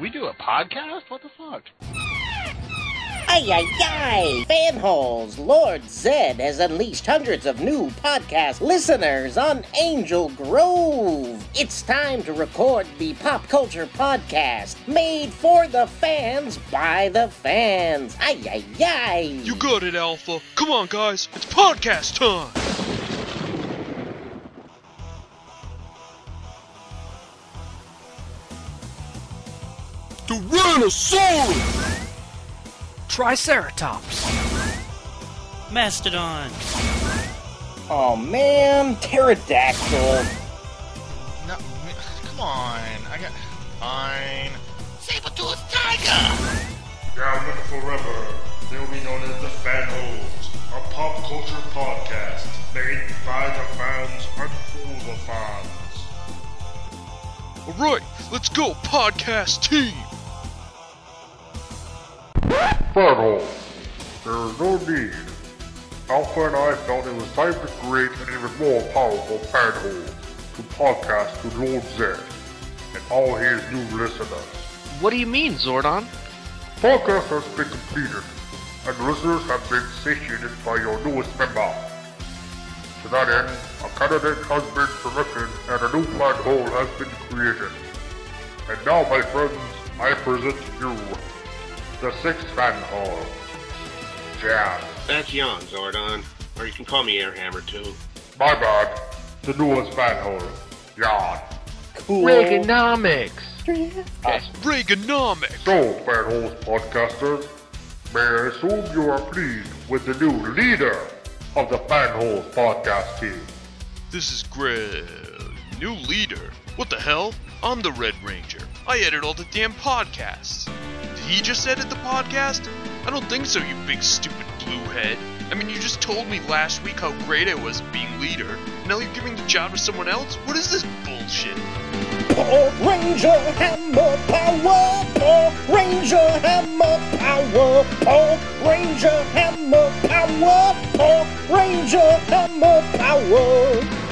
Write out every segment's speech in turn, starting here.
we do a podcast? What the fuck? Ay, ay, ay! Fanholes! Lord Zed has unleashed hundreds of new podcast listeners on Angel Grove. It's time to record the pop culture podcast made for the fans by the fans. Ay, ay, ay! You got it, Alpha. Come on, guys. It's podcast time. Tyrannosaurus! Triceratops. Mastodon. Oh man, pterodactyl. No, come on. I got. Fine. Saber-toothed tiger! Now and forever, they will be known as the Fanholes, a pop culture podcast made by the fans and for the fans. Alright, let's go, podcast team! Fanhole, there is no need. Alpha and I felt it was time to create an even more powerful fanhole to podcast to Lord Zed and all his new listeners. What do you mean, Zordon? Podcast has been completed, and listeners have been satiated by your newest member. To that end, a candidate has been selected and a new hole has been created. And now, my friends, I present to you the sixth fan hole. Jazz. That's Jan, Zordon. Or you can call me Airhammer, too. My bad. The newest fan hole. Yawn. Cool. Reaganomics! Awesome. Reaganomics! So, fan holes podcasters, may I assume you are pleased with the new leader of the fan holes podcast team? This is Greg. New leader? What the hell? I'm the Red Ranger. I edit all the damn podcasts. He just edit the podcast? I don't think so, you big stupid blue head. I mean, you just told me last week how great I was being leader. Now you're giving the job to someone else? What is this bullshit? Power Ranger Hammer Power! Power Ranger Hammer Power! Power Ranger Hammer Power! Power Ranger Hammer Power!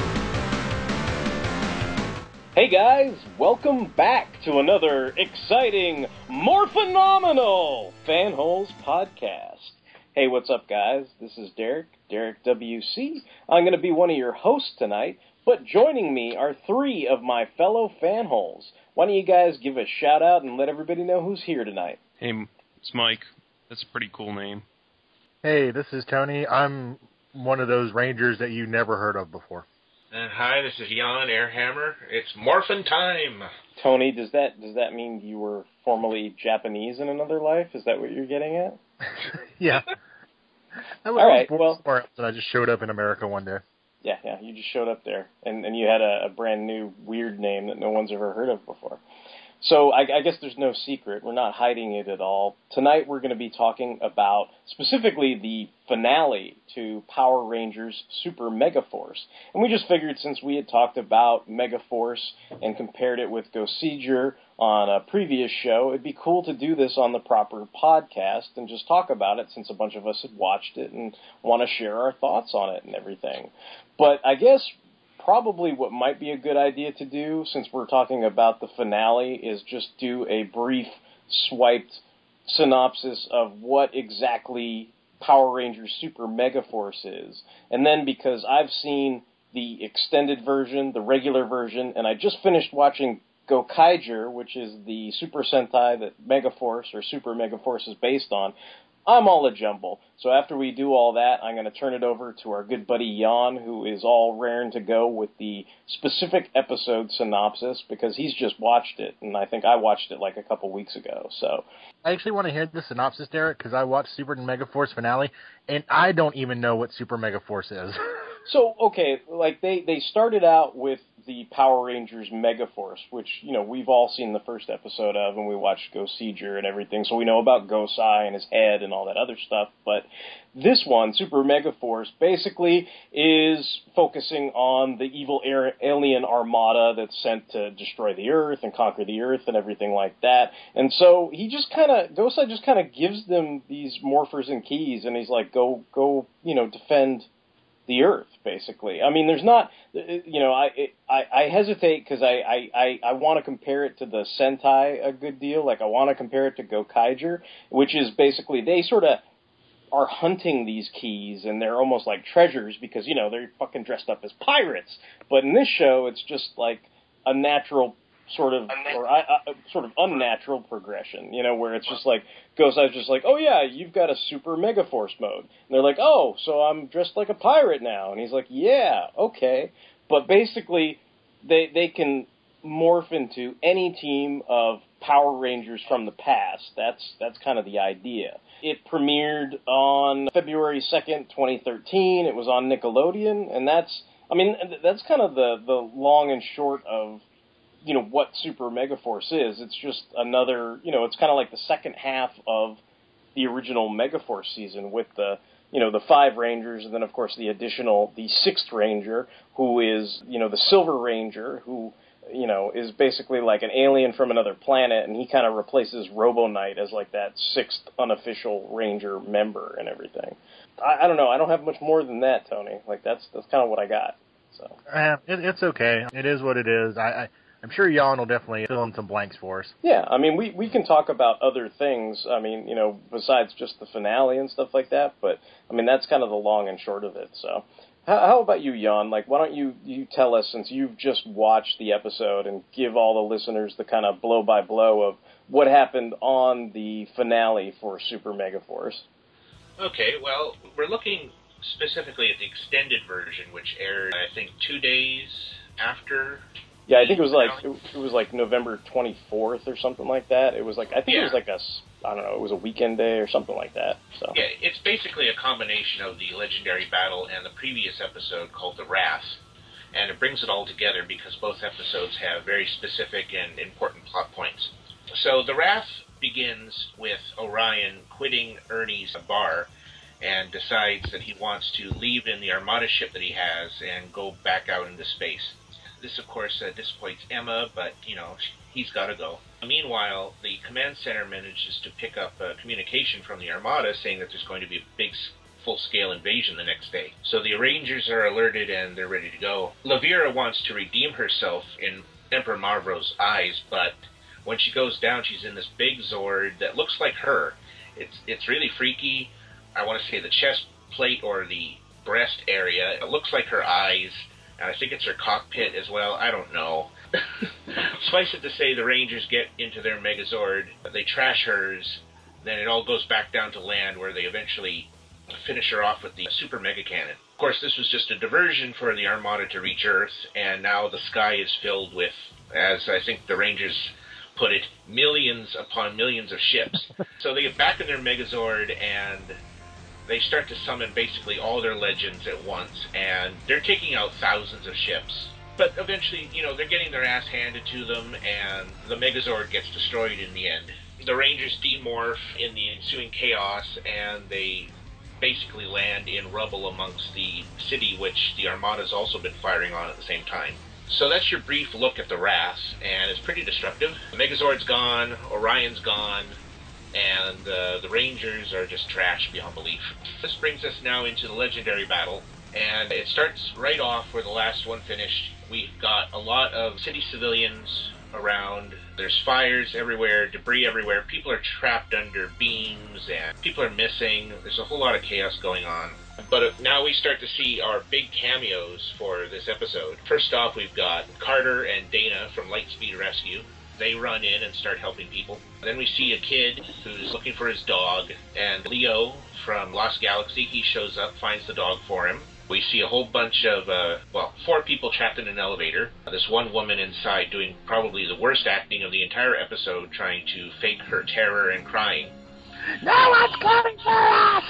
Hey guys, welcome back to another exciting, more phenomenal Fanholes podcast. Hey, what's up, guys? This is Derek, Derek WC. I'm going to be one of your hosts tonight, but joining me are three of my fellow fanholes. Why don't you guys give a shout out and let everybody know who's here tonight? Hey, it's Mike. That's a pretty cool name. Hey, this is Tony. I'm one of those Rangers that you never heard of before. And hi, this is Jan Airhammer. It's morphin' time. Tony, does that does that mean you were formerly Japanese in another life? Is that what you're getting at? yeah. I was, All I was right, born well- somewhere and I just showed up in America one day. Yeah, yeah, you just showed up there, and and you had a, a brand new weird name that no one's ever heard of before. So I, I guess there's no secret. We're not hiding it at all. Tonight we're going to be talking about specifically the finale to Power Rangers Super Megaforce, and we just figured since we had talked about Megaforce and compared it with Goseiger on a previous show, it'd be cool to do this on the proper podcast and just talk about it since a bunch of us had watched it and want to share our thoughts on it and everything. But I guess probably what might be a good idea to do, since we're talking about the finale, is just do a brief swiped synopsis of what exactly Power Rangers Super Megaforce is. And then because I've seen the extended version, the regular version, and I just finished watching Gokaiger, which is the Super Sentai that Megaforce or Super Megaforce is based on, I'm all a jumble. So after we do all that, I'm going to turn it over to our good buddy Jan, who is all raring to go with the specific episode synopsis because he's just watched it, and I think I watched it like a couple weeks ago. So I actually want to hear the synopsis, Derek, because I watched Super Mega Force finale, and I don't even know what Super Mega Force is. So okay, like they they started out with the Power Rangers Megaforce, which you know we've all seen the first episode of, and we watched Goseiger and everything, so we know about Gosei and his head and all that other stuff. But this one, Super Megaforce, basically is focusing on the evil alien armada that's sent to destroy the Earth and conquer the Earth and everything like that. And so he just kind of Gosei just kind of gives them these morphers and keys, and he's like, go go, you know, defend the earth basically. I mean there's not you know i i, I hesitate because I, I i i want to compare it to the sentai a good deal. Like i want to compare it to gokaiger which is basically they sort of are hunting these keys and they're almost like treasures because you know they're fucking dressed up as pirates. But in this show it's just like a natural sort of or I, I, sort of unnatural progression, you know, where it's just like goes out just like, oh yeah, you've got a super mega force mode, and they're like, oh, so I'm dressed like a pirate now, and he's like, yeah, okay, but basically they they can morph into any team of Power Rangers from the past. That's that's kind of the idea. It premiered on February second, 2013. It was on Nickelodeon, and that's I mean that's kind of the the long and short of you know what Super Megaforce is. It's just another, you know, it's kind of like the second half of the original Megaforce season with the, you know, the five Rangers, and then of course the additional, the sixth Ranger, who is, you know, the Silver Ranger, who, you know, is basically like an alien from another planet, and he kind of replaces Robo Knight as like that sixth unofficial Ranger member and everything. I, I don't know. I don't have much more than that, Tony. Like that's that's kind of what I got. So uh, it, it's okay. It is what it is. I, I I'm sure Jan will definitely fill in some blanks for us. Yeah, I mean, we we can talk about other things. I mean, you know, besides just the finale and stuff like that. But I mean, that's kind of the long and short of it. So, how, how about you, Jan? Like, why don't you you tell us since you've just watched the episode and give all the listeners the kind of blow by blow of what happened on the finale for Super Mega Force? Okay, well, we're looking specifically at the extended version, which aired, I think, two days after yeah, I think it was like it, was like November 24th or something like that. It was like I think yeah. it was like a I don't know, it was a weekend day or something like that. So yeah, it's basically a combination of the legendary battle and the previous episode called the Wrath, and it brings it all together because both episodes have very specific and important plot points. So the Wrath begins with Orion quitting Ernie's bar and decides that he wants to leave in the Armada ship that he has and go back out into space. This, of course, uh, disappoints Emma, but, you know, he's got to go. Meanwhile, the command center manages to pick up uh, communication from the Armada saying that there's going to be a big full scale invasion the next day. So the Rangers are alerted and they're ready to go. Levira wants to redeem herself in Emperor Mavro's eyes, but when she goes down, she's in this big Zord that looks like her. It's it's really freaky. I want to say the chest plate or the breast area. It looks like her eyes and I think it's her cockpit as well. I don't know. Suffice it to say, the Rangers get into their Megazord, they trash hers, then it all goes back down to land where they eventually finish her off with the Super Mega Cannon. Of course, this was just a diversion for the Armada to reach Earth, and now the sky is filled with, as I think the Rangers put it, millions upon millions of ships. so they get back in their Megazord and they start to summon basically all their legends at once, and they're taking out thousands of ships. But eventually, you know, they're getting their ass handed to them, and the Megazord gets destroyed in the end. The Rangers demorph in the ensuing chaos, and they basically land in rubble amongst the city, which the Armada's also been firing on at the same time. So that's your brief look at the Wrath, and it's pretty destructive. The Megazord's gone, Orion's gone, and uh, the Rangers are just trash beyond belief. This brings us now into the legendary battle, and it starts right off where the last one finished. We've got a lot of city civilians around. There's fires everywhere, debris everywhere. People are trapped under beams, and people are missing. There's a whole lot of chaos going on. But uh, now we start to see our big cameos for this episode. First off, we've got Carter and Dana from Lightspeed Rescue. They run in and start helping people. Then we see a kid who's looking for his dog, and Leo from Lost Galaxy, he shows up, finds the dog for him. We see a whole bunch of, uh, well, four people trapped in an elevator. This one woman inside doing probably the worst acting of the entire episode, trying to fake her terror and crying. No one's coming for us!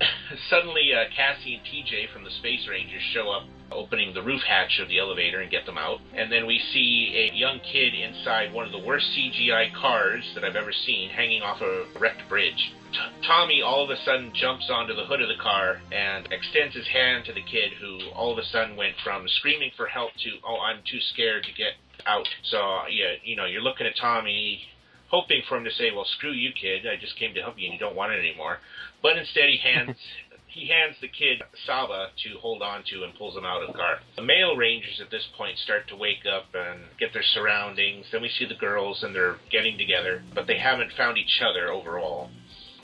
Suddenly, uh, Cassie and TJ from the Space Rangers show up, opening the roof hatch of the elevator and get them out. And then we see a young kid inside one of the worst CGI cars that I've ever seen, hanging off a wrecked bridge. T- Tommy all of a sudden jumps onto the hood of the car and extends his hand to the kid, who all of a sudden went from screaming for help to "Oh, I'm too scared to get out." So yeah, you know, you're looking at Tommy, hoping for him to say, "Well, screw you, kid. I just came to help you, and you don't want it anymore." But instead, he hands he hands the kid Saba to hold on to and pulls him out of the car. The male rangers at this point start to wake up and get their surroundings. Then we see the girls and they're getting together, but they haven't found each other overall.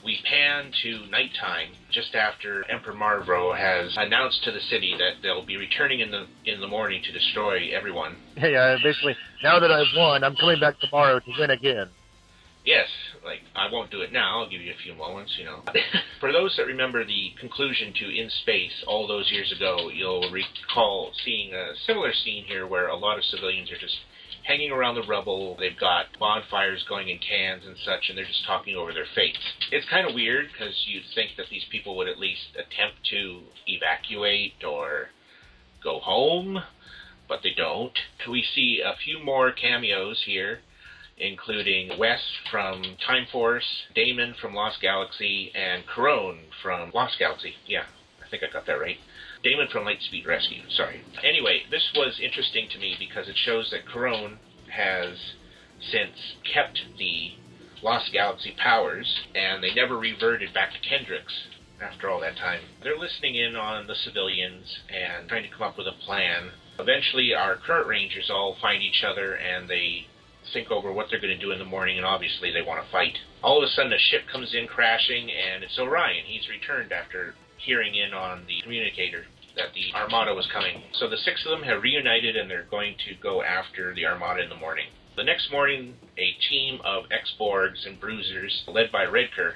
We pan to nighttime just after Emperor Mavro has announced to the city that they'll be returning in the in the morning to destroy everyone. Hey, uh, basically, now that I've won, I'm coming back tomorrow to win again. Yes, like I won't do it now. I'll give you a few moments, you know. For those that remember the conclusion to In Space all those years ago, you'll recall seeing a similar scene here where a lot of civilians are just hanging around the rubble. They've got bonfires going in cans and such, and they're just talking over their fates. It's kind of weird because you'd think that these people would at least attempt to evacuate or go home, but they don't. We see a few more cameos here including Wes from Time Force, Damon from Lost Galaxy, and Karone from Lost Galaxy. Yeah, I think I got that right. Damon from Lightspeed Rescue, sorry. Anyway, this was interesting to me because it shows that Karone has since kept the Lost Galaxy powers, and they never reverted back to Kendrix after all that time. They're listening in on the civilians and trying to come up with a plan. Eventually, our current Rangers all find each other and they think over what they're going to do in the morning, and obviously they want to fight. All of a sudden, a ship comes in crashing, and it's Orion. He's returned after hearing in on the communicator that the Armada was coming. So the six of them have reunited, and they're going to go after the Armada in the morning. The next morning, a team of X-Borgs and Bruisers, led by Redker,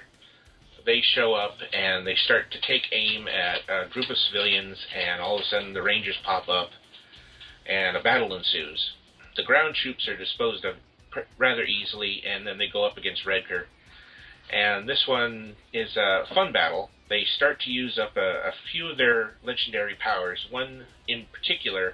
they show up and they start to take aim at a group of civilians, and all of a sudden the Rangers pop up, and a battle ensues the ground troops are disposed of rather easily, and then they go up against Redker. And this one is a fun battle. They start to use up a, a few of their legendary powers. One in particular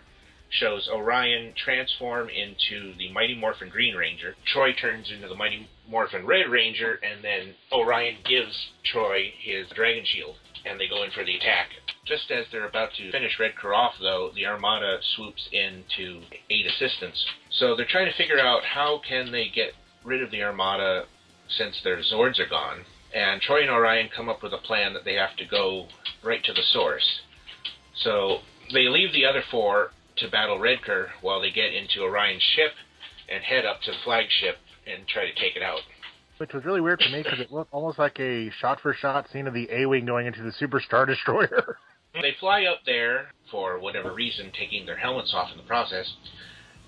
shows Orion transform into the Mighty Morphin Green Ranger. Troy turns into the Mighty Morphin Red Ranger, and then Orion gives Troy his Dragon Shield, and they go in for the attack. Just as they're about to finish Redker off, though, the Armada swoops in to aid assistance. So they're trying to figure out how can they get rid of the Armada since their Zords are gone. And Troy and Orion come up with a plan that they have to go right to the source. So they leave the other four to battle Redker while they get into Orion's ship and head up to the flagship and try to take it out. Which was really weird to me because it looked almost like a shot-for-shot scene of the A-wing going into the Super Star Destroyer. They fly up there for whatever reason, taking their helmets off in the process.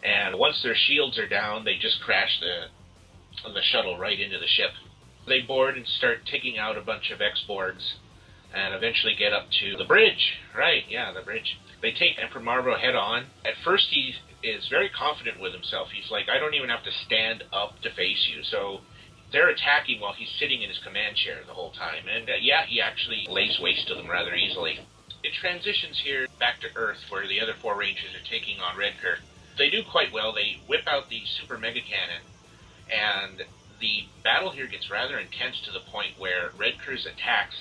And once their shields are down, they just crash the the shuttle right into the ship. They board and start taking out a bunch of X-Borgs, and eventually get up to the bridge. Right, yeah, the bridge. They take Emperor Mavro head on. At first, he is very confident with himself. He's like, I don't even have to stand up to face you. So they're attacking while he's sitting in his command chair the whole time. And uh, yeah, he actually lays waste to them rather easily. It transitions here back to Earth, where the other four Rangers are taking on Redker. They do quite well. They whip out the super mega cannon, and the battle here gets rather intense to the point where Redker's attacks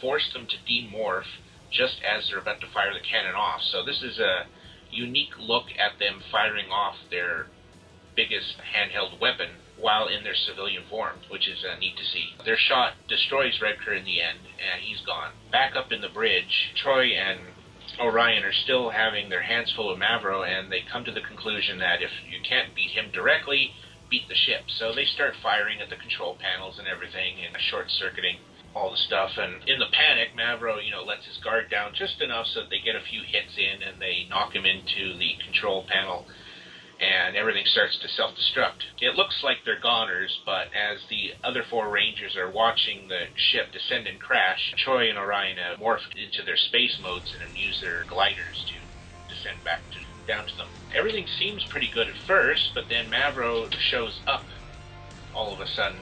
force them to demorph just as they're about to fire the cannon off. So this is a unique look at them firing off their biggest handheld weapon while in their civilian form, which is uh, neat to see. Their shot destroys Redker in the end, and he's gone. Back up in the bridge, Troy and Orion are still having their hands full of Mavro, and they come to the conclusion that if you can't beat him directly, beat the ship. So they start firing at the control panels and everything, and short circuiting all the stuff. And in the panic, Mavro, you know, lets his guard down just enough so that they get a few hits in, and they knock him into the control panel and everything starts to self destruct. It looks like they're goners, but as the other four Rangers are watching the ship descend and crash, Troy and Orion have morphed into their space modes and use their gliders to descend back to, down to them. Everything seems pretty good at first, but then Mavro shows up all of a sudden,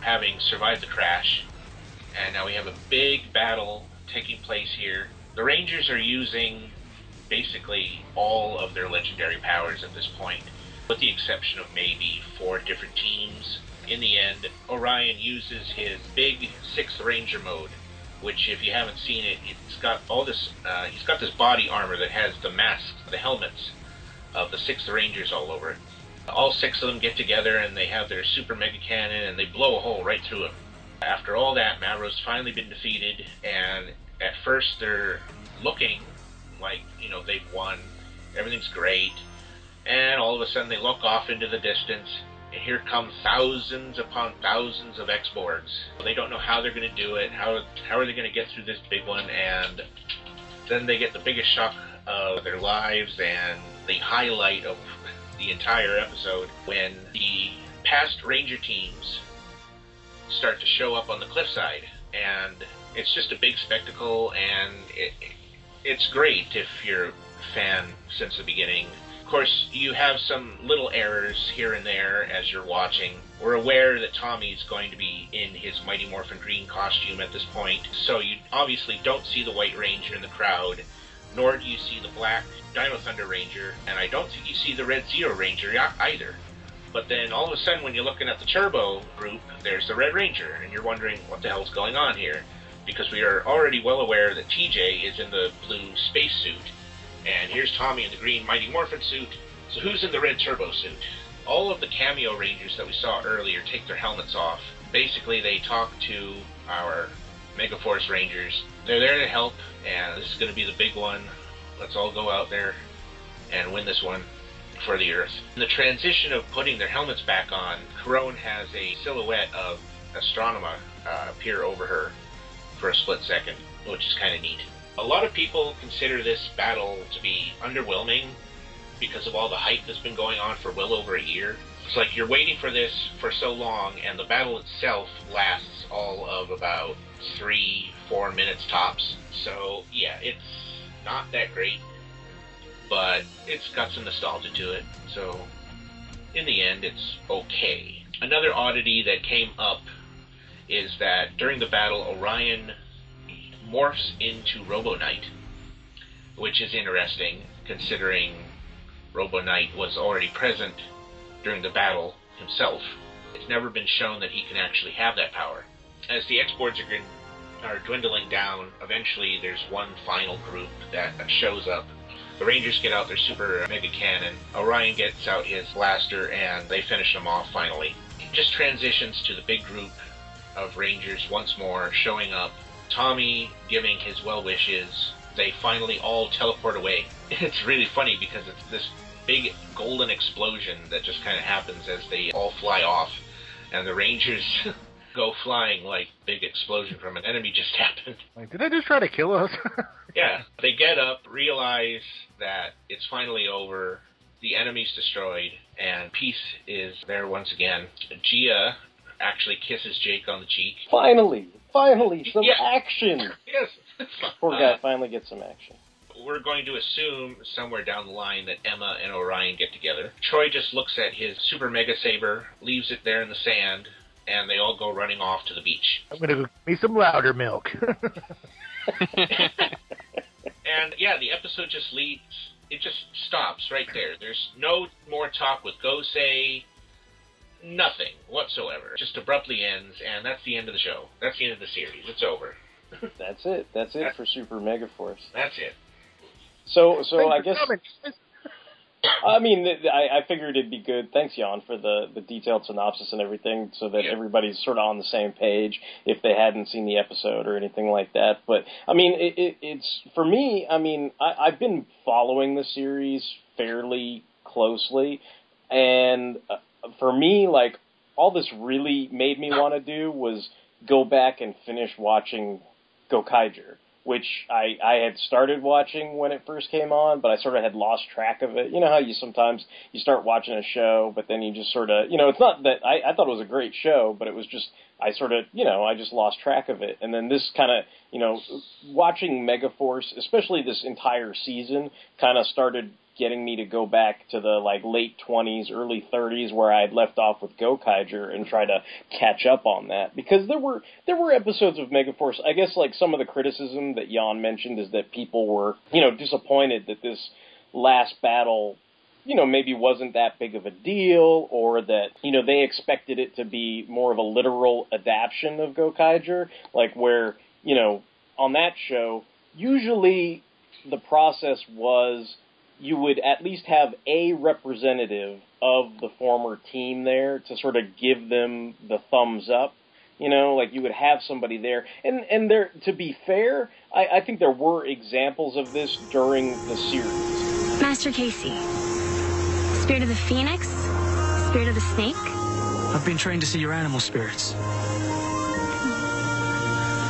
having survived the crash, and now we have a big battle taking place here. The Rangers are using basically all of their legendary powers at this point, with the exception of maybe four different teams. In the end, Orion uses his big Sixth Ranger mode, which, if you haven't seen it, it's got all this. Uh, he's got this body armor that has the masks, the helmets of the Sixth Rangers all over it. All six of them get together and they have their super mega cannon and they blow a hole right through him. After all that, Mavro's finally been defeated, and at first they're looking like you know they've won, everything's great, and all of a sudden they look off into the distance, and here come thousands upon thousands of X-Borgs. They don't know how they're going to do it. How how are they going to get through this big one? And then they get the biggest shock of their lives and the highlight of the entire episode when the past Ranger teams start to show up on the cliffside, and it's just a big spectacle, and it, it's great if you're a fan since the beginning. Of course, you have some little errors here and there as you're watching. We're aware that Tommy's going to be in his Mighty Morphin Green costume at this point, so you obviously don't see the White Ranger in the crowd, nor do you see the Black Dino Thunder Ranger, and I don't think you see the Red Zero Ranger either. But then all of a sudden, when you're looking at the Turbo group, there's the Red Ranger, and you're wondering what the hell's going on here because we are already well aware that TJ is in the blue spacesuit, and here's Tommy in the green Mighty Morphin suit. So who's in the red turbo suit? All of the cameo rangers that we saw earlier take their helmets off. Basically, they talk to our Megaforce Rangers. They're there to help, and this is going to be the big one. Let's all go out there and win this one for the Earth. In the transition of putting their helmets back on, Karone has a silhouette of Astronema uh, appear over her for a split second, which is kind of neat. A lot of people consider this battle to be underwhelming because of all the hype that's been going on for well over a year. It's like you're waiting for this for so long, and the battle itself lasts all of about three, four minutes tops. So, yeah, it's not that great, but it's got some nostalgia to it. So, in the end, it's okay. Another oddity that came up is that during the battle, Orion morphs into Robo Knight, which is interesting considering Robo Knight was already present during the battle himself. It's never been shown that he can actually have that power. As the X-Borgs are, are dwindling down, eventually there's one final group that shows up. The Rangers get out their super mega cannon, Orion gets out his blaster, and they finish them off finally. It just transitions to the big group of Rangers once more showing up, Tommy giving his well wishes. They finally all teleport away. It's really funny because it's this big golden explosion that just kind of happens as they all fly off, and the Rangers go flying like big explosion from an enemy just happened. Like, did they just try to kill us? yeah, they get up, realize that it's finally over, the enemy's destroyed, and peace is there once again. Gia actually kisses Jake on the cheek. Finally, finally, some Yeah. action. Yes. Poor Uh, guy finally gets some action. we're going to assume somewhere down the line that Emma and Orion get together. Troy just looks at his super mega saber, leaves it there in the sand, and they all go running off to the beach. I'm gonna go get me some louder milk. And yeah, the episode just leads. It just stops right there. There's no more talk with Gosei. Nothing whatsoever. Just abruptly ends, and that's the end of the show. That's the end of the series. It's over. That's it. That's it for Super Mega Force. That's it. So, so I guess coming. I mean, th- I, I figured it'd be good. Thanks, Jan, for the the detailed synopsis and everything, so that everybody's sort of on the same page if they hadn't seen the episode or anything like that. But I mean, it, it, it's for me. I mean, I, I've been following the series fairly closely, and uh, for me, like all this really made me want to do was go back and finish watching Gokaiger which I, I had started watching when it first came on, but I sort of had lost track of it. You know how you sometimes you start watching a show, but then you just sort of, you know, it's not that I, I thought it was a great show, but it was just I sort of, you know, I just lost track of it. And then this kind of, you know, watching Megaforce, especially this entire season, kind of started getting me to go back to the like late 20s, early 30s where I had left off with Gokaiger and try to catch up on that because there were there were episodes of Megaforce. I guess like some of the criticism that Jan mentioned is that people were, you know, disappointed that this last battle you know, maybe wasn't that big of a deal, or that, you know, they expected it to be more of a literal adaptation of Gokaiger, like where, you know, on that show, usually the process was you would at least have a representative of the former team there to sort of give them the thumbs up. You know, like you would have somebody there, and and there. To be fair, I, I think there were examples of this during the series. Master Casey, Spirit of the Phoenix, Spirit of the Snake. I've been trained to see your animal spirits.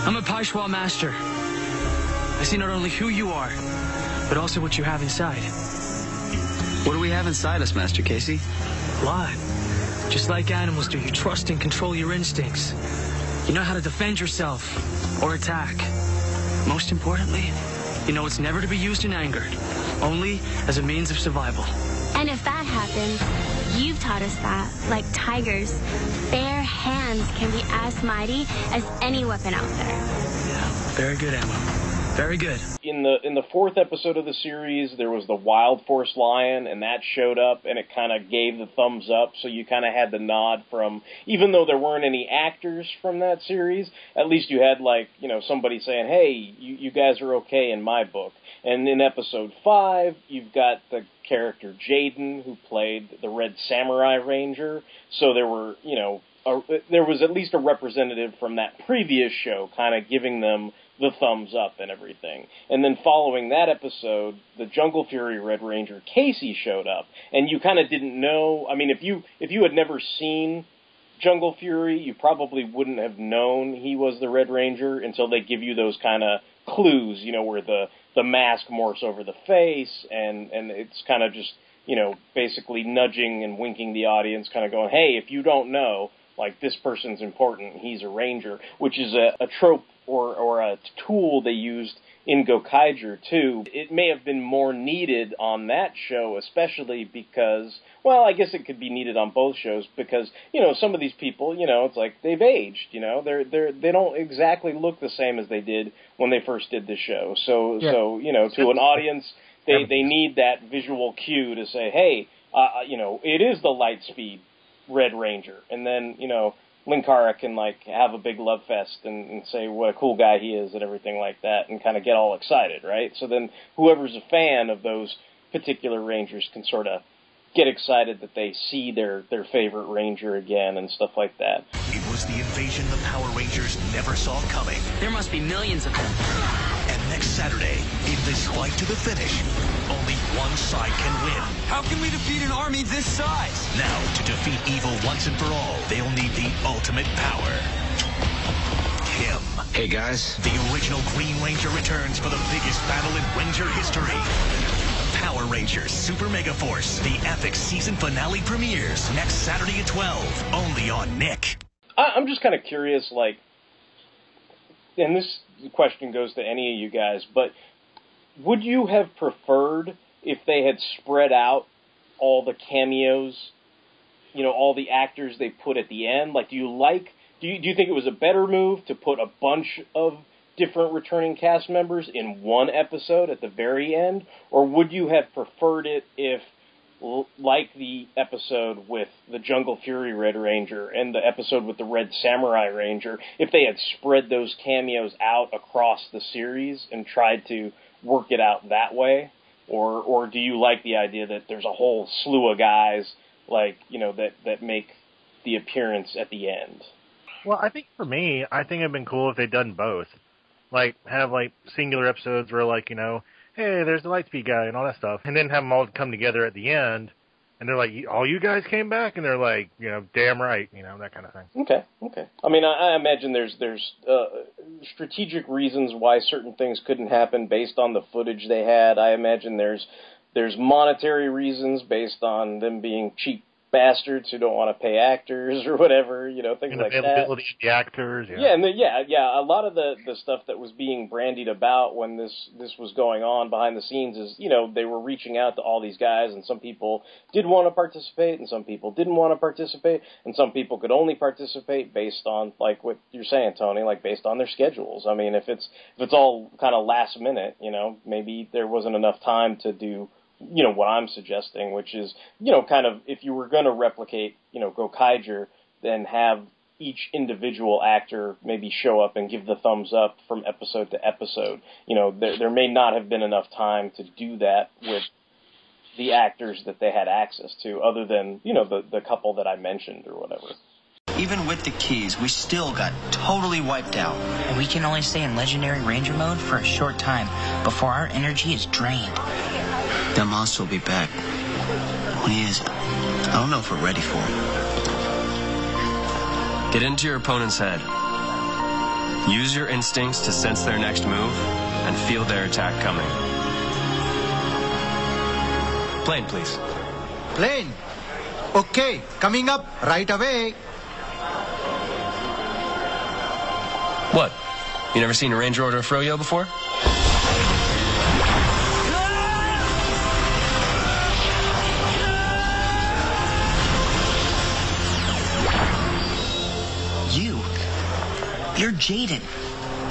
I'm a Pai Zhua master. I see not only who you are, but also what you have inside. What do we have inside us, Master Casey? Blood. Just like animals do, you trust and control your instincts. You know how to defend yourself or attack. Most importantly, you know it's never to be used in anger, only as a means of survival. And if that happens, you've taught us that, like tigers, bare hands can be as mighty as any weapon out there. Yeah, very good, Emma. Very good. In the in the fourth episode of the series, there was the Wild Force Lion, and that showed up, and it kind of gave the thumbs up. So you kind of had the nod from, even though there weren't any actors from that series, at least you had like you know somebody saying, "Hey, you, you guys are okay in my book." And in episode five, you've got the character Jayden who played the Red Samurai Ranger. So there were you know a, there was at least a representative from that previous show, kind of giving them the thumbs up and everything. And then following that episode, the Jungle Fury Red Ranger Casey showed up, and you kind of didn't know. I mean, if you if you had never seen Jungle Fury, you probably wouldn't have known he was the Red Ranger until they give you those kind of clues, you know, where the the mask morphs over the face, and and it's kind of just you know basically nudging and winking the audience, kind of going, hey, if you don't know. Like this person's important, he's a ranger, which is a, a trope or or a tool they used in Gokaiger too. It may have been more needed on that show, especially because, well, I guess it could be needed on both shows because you know some of these people, you know, it's like they've aged. You know, they're they're they don't exactly look the same as they did when they first did the show. So Yeah. so you know, to an audience, they they need that visual cue to say, hey, uh, you know, it is the light speed Red Ranger, and then you know. Linkara can like have a big love fest and, and say what a cool guy he is and everything like that, and kind of get all excited, right? So then whoever's a fan of those particular Rangers can sort of get excited that they see their their favorite Ranger again and stuff like that. It was the invasion the Power Rangers never saw coming. There must be millions of them. And next Saturday, in this fight to the finish, only one side can win. How can we defeat an army this size? Now, to defeat evil once and for all, they'll need the ultimate power. Him. Hey, guys. The original Green Ranger returns for the biggest battle in Ranger history. Power Rangers Super Mega Force, the epic season finale premieres next Saturday at 12, only on Nick. I, I'm just kind of curious, like, and this question goes to any of you guys, but would you have preferred if they had spread out all the cameos, you know, all the actors they put at the end? Like, do you like? Do you do you think it was a better move to put a bunch of different returning cast members in one episode at the very end, or would you have preferred it if like the episode with the Jungle Fury Red Ranger and the episode with the Red Samurai Ranger, if they had spread those cameos out across the series and tried to work it out that way. Or or do you like the idea that there's a whole slew of guys like you know that that make the appearance at the end? Well, I think for me, I think it'd been cool if they'd done both. Like have like singular episodes where like you know, hey, there's the Lightspeed guy and all that stuff, and then have them all come together at the end, and they're like, all you guys came back, and they're like, you know, damn right, you know, that kind of thing. Okay, okay. I mean, I, I imagine there's there's uh, strategic reasons why certain things couldn't happen based on the footage they had. I imagine there's there's monetary reasons based on them being cheap bastards who don't want to pay actors or whatever, you know, things And like that. availability of the actors. Yeah. Yeah, and the, yeah, yeah. A lot of the the stuff that was being brandied about when this this was going on behind the scenes is, you know, they were reaching out to all these guys, and some people did want to participate, and some people didn't want to participate, and some people could only participate based on like what you're saying, Tony, like based on their schedules. I mean, if it's if it's all kind of last minute, you know, maybe there wasn't enough time to do you know what I'm suggesting, which is you know kind of if you were going to replicate you know Gokaiger, then have each individual actor maybe show up and give the thumbs up from episode to episode. You know there there may not have been enough time to do that with the actors that they had access to, other than you know the the couple that I mentioned or whatever. Even with the keys, we still got totally wiped out. And we can only stay in Legendary Ranger mode for a short time before our energy is drained. That monster will be back. When he is, I don't know if we're ready for him. Get into your opponent's head. Use your instincts to sense their next move and feel their attack coming. Plain, please. Plain. Okay, coming up right away. What? You never seen a Ranger order a Froyo before? Jayden,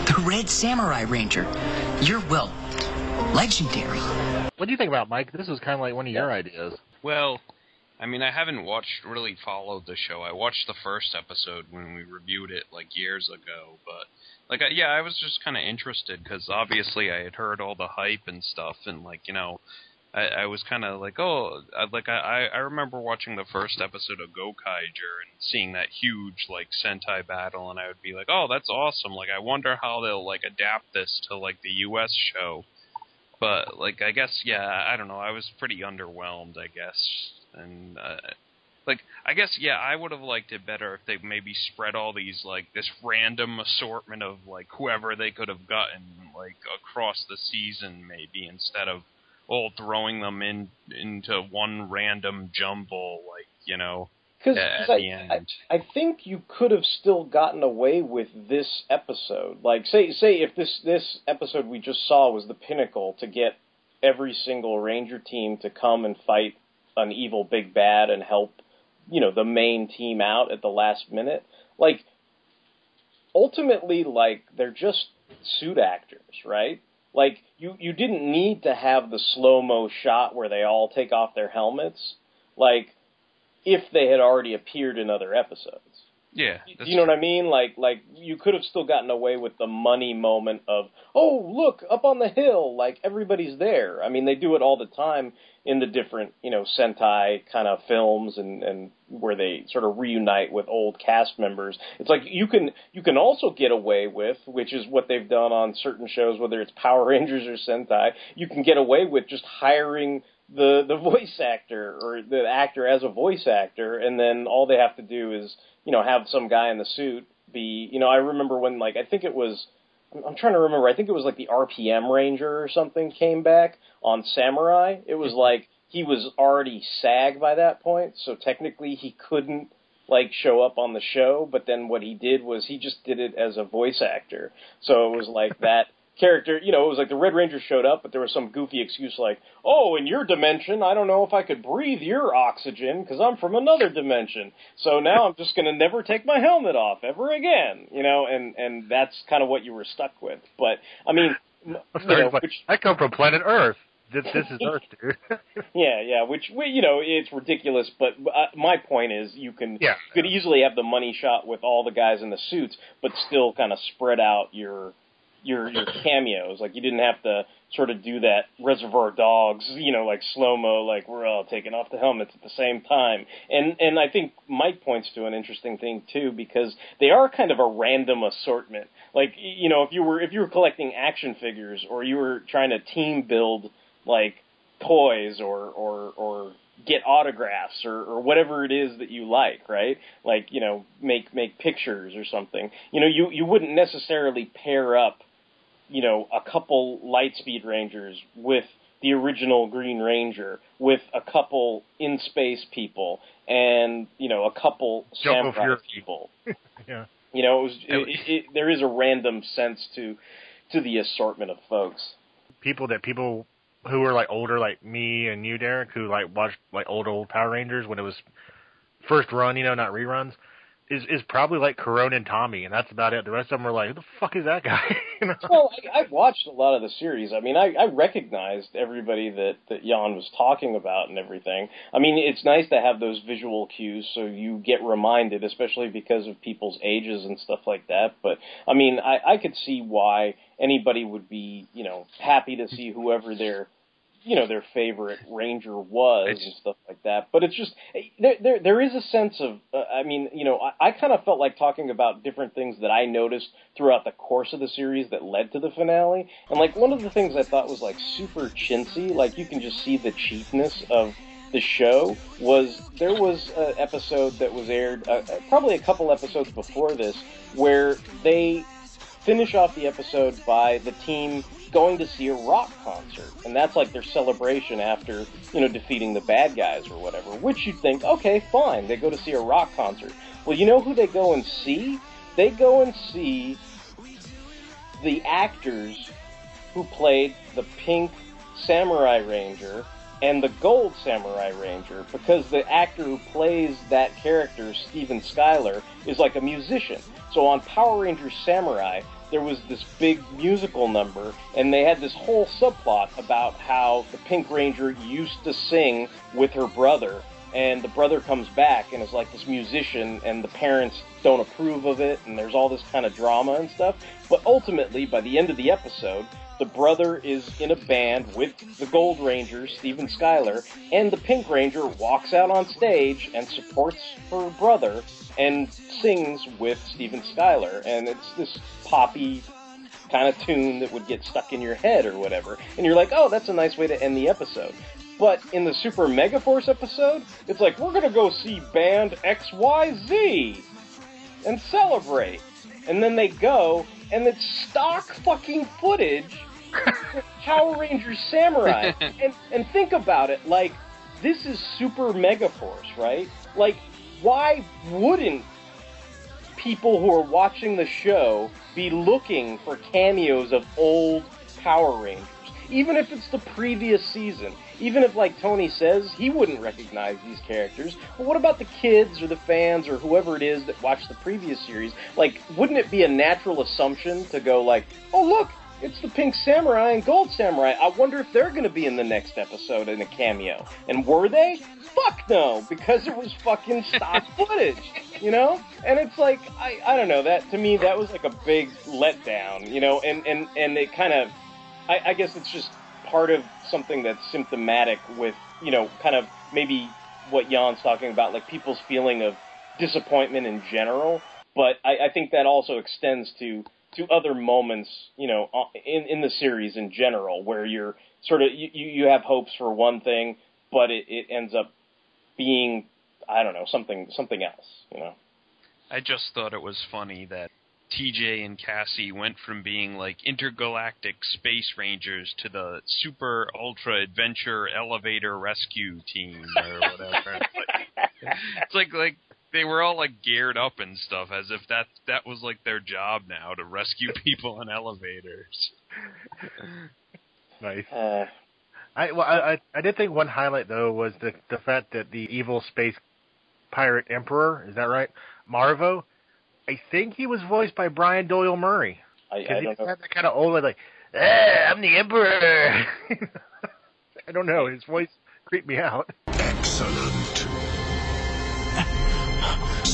the Red Samurai Ranger. You're, well, legendary. What do you think about Mike? This was kind of like one of your ideas. Well, I mean, I haven't watched really followed the show. I watched the first episode when we reviewed it like years ago, but like, I, yeah, I was just kind of interested because obviously I had heard all the hype and stuff, and like, you know, I, I was kind of like, oh, I, like I I remember watching the first episode of Gokaiger and seeing that huge like Sentai battle, and I would be like, oh, that's awesome. Like, I wonder how they'll like adapt this to like the U.S. show. But like, I guess, yeah, I don't know. I was pretty underwhelmed, I guess, and uh, like, I guess, yeah, I would have liked it better if they maybe spread all these like this random assortment of like whoever they could have gotten like across the season, maybe instead of all throwing them in into one random jumble, like you know, Because at I, the end. I, I think you could have still gotten away with this episode. Like, say, say if this this episode we just saw was the pinnacle to get every single Ranger team to come and fight an evil big bad and help, you know, the main team out at the last minute. Like, ultimately, like they're just suit actors, right? Like you you didn't need to have the slow mo shot where they all take off their helmets. Like if they had already appeared in other episodes. Yeah, you know what I mean? Like like you could have still gotten away with the money moment of, "Oh, look, up on the hill, like everybody's there." I mean, they do it all the time in the different, you know, Sentai kind of films and and where they sort of reunite with old cast members. It's like you can you can also get away with, which is what they've done on certain shows whether it's Power Rangers or Sentai, you can get away with just hiring the the voice actor or the actor as a voice actor and then all they have to do is you know have some guy in the suit be you know I remember when like I think it was I'm, trying to remember I think it was like the RPM Ranger or something came back on Samurai. It was like he was already SAG by that point so technically he couldn't like show up on the show but then what he did was he just did it as a voice actor. So it was like that character, you know, it was like the Red Ranger showed up, but there was some goofy excuse like, "Oh, in your dimension, I don't know if I could breathe your oxygen because I'm from another dimension. So now I'm just going to never take my helmet off ever again." You know, and and that's kind of what you were stuck with. But I mean, you know, which I come from planet Earth. This, this is Earth, dude. yeah, yeah, which we, you know, it's ridiculous. But uh, my point is, you can Yeah. you could easily have the money shot with all the guys in the suits, but still kind of spread out your your your cameos. Like you didn't have to sort of do that Reservoir Dogs, you know, like slow mo, like we're all taking off the helmets at the same time. And and I think Mike points to an interesting thing too because they are kind of a random assortment. Like you know, if you were if you were collecting action figures or you were trying to team build like toys or or or get autographs or, or whatever it is that you like, right? Like, you know, make make pictures or something. You know, you you wouldn't necessarily pair up, you know, a couple Lightspeed Rangers with the original Green Ranger with a couple in space people and, you know, a couple samurai Fury. people. yeah. You know, it was it, it, there is a random sense to to the assortment of folks. People that people who were like older, like me and you, Derek, who like watched like old old Power Rangers when it was first run, you know, not reruns, is is probably like Karone and Tommy, and that's about it. The rest of them are like, who the fuck is that guy? you know? Well, I, I've watched a lot of the series. I mean, I, I recognized everybody that that Jan was talking about and everything. I mean, it's nice to have those visual cues so you get reminded, especially because of people's ages and stuff like that. But I mean, I, I could see why anybody would be, you know, happy to see whoever their you know their favorite ranger was and stuff like that. But it's just there there there is a sense of uh, i mean you know i, I kind of felt like talking about different things that i noticed throughout the course of the series that led to the finale. And like one of the things i thought was like super chintzy like you can just see the cheapness of the show was there was an episode that was aired uh, uh, probably a couple episodes before this where they finish off the episode by the team going to see a rock concert and that's like their celebration after you know defeating the bad guys or whatever which you'd think okay fine they go to see a rock concert. Well you know who they go and see? They go and see the actors who played the pink samurai ranger and the gold samurai ranger because the actor who plays that character steven skyler is like a musician. So on power rangers samurai there was this big musical number, and they had this whole subplot about how the Pink Ranger used to sing with her brother, and the brother comes back and is like this musician, and the parents don't approve of it, and there's all this kind of drama and stuff. But ultimately, by the end of the episode, the brother is in a band with the Gold Ranger, Steven Skyler, and the Pink Ranger walks out on stage and supports her brother and sings with Steven Skyler. And it's this poppy kind of tune that would get stuck in your head or whatever. And you're like, oh, that's a nice way to end the episode. But in the Super Megaforce episode, it's like, we're gonna go see band XYZ and celebrate. And then they go, and it's stock fucking footage Power Rangers Samurai. and and think about it, like this is Super Megaforce, right? Like why wouldn't people who are watching the show be looking for cameos of old Power Rangers? Even if it's the previous season, even if, like Tony says, he wouldn't recognize these characters. But what about the kids or the fans or whoever it is that watched the previous series? Like, wouldn't it be a natural assumption to go like, "Oh, look, it's the Pink Samurai and Gold Samurai. I wonder if they're going to be in the next episode in a cameo. And were they? Fuck no, because it was fucking stock footage, you know? And it's like, I, I don't know, that, to me, that was like a big letdown, you know? And, and, and it kind of, I, I guess it's just part of something that's symptomatic with, you know, kind of maybe what Jan's talking about, like people's feeling of disappointment in general. But I, I think that also extends to to other moments, you know, uh, in in the series in general, where you're sort of you you have hopes for one thing, but it, it ends up being I don't know something something else, you know. I just thought it was funny that TJ and Cassie went from being like intergalactic space rangers to the super ultra adventure elevator rescue team or whatever. it's like like they were all like geared up and stuff as if that that was like their job now to rescue people in elevators. Nice. Uh, I well, I I- I did think one highlight though was the the fact that the evil space pirate emperor is that right, Mavro. I think he was voiced by Brian Doyle Murray. I, I Because he just had that kind of old like, ah, I'm the emperor. I don't know. His voice creeped me out. Excellent.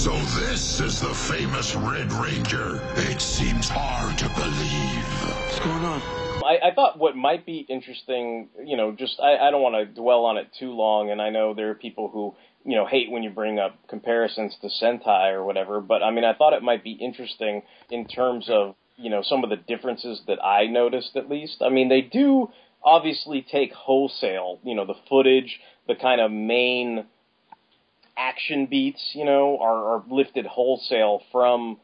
So this is the famous Red Ranger. It seems hard to believe. What's going on? I, I thought what might be interesting, you know, just I, I don't want to dwell on it too long, and I know there are people who you know hate when you bring up comparisons to Sentai or whatever, but I mean I thought it might be interesting in terms of you know some of the differences that I noticed at least. I mean they do obviously take wholesale, you know, the footage, the kind of main action beats, you know, are, are lifted wholesale from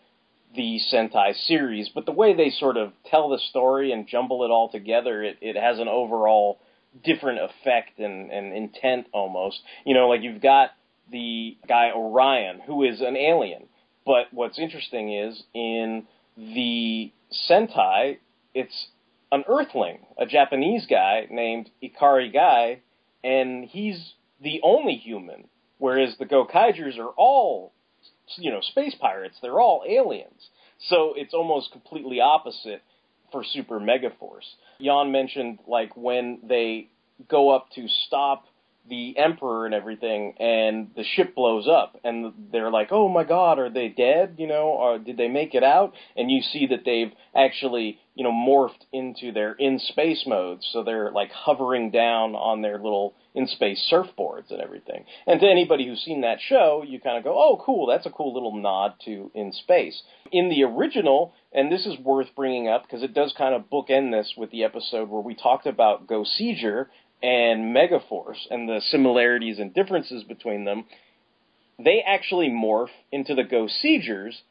the Sentai series, but the way they sort of tell the story and jumble it all together, it, it has an overall different effect and, and intent almost. You know, like you've got the guy Orion, who is an alien. But what's interesting is in the Sentai, it's an Earthling, a Japanese guy named Ikari Gai, and he's the only human, whereas the Gokaigers are all you know, space pirates. They're all aliens. So it's almost completely opposite for Super Megaforce. Jan mentioned like when they go up to stop the emperor and everything and the ship blows up and they're like oh my god are they dead? You know or did they make it out? And you see that they've actually you know morphed into their in space modes. So they're like hovering down on their little in space surfboards and everything. And to anybody who's seen that show you kind of go oh cool that's a cool little nod to in space in the original and this is worth bringing up because it does kind of bookend this with the episode where we talked about Goseiger and Megaforce and the similarities and differences between them, they actually morph into the Ghost Goseigers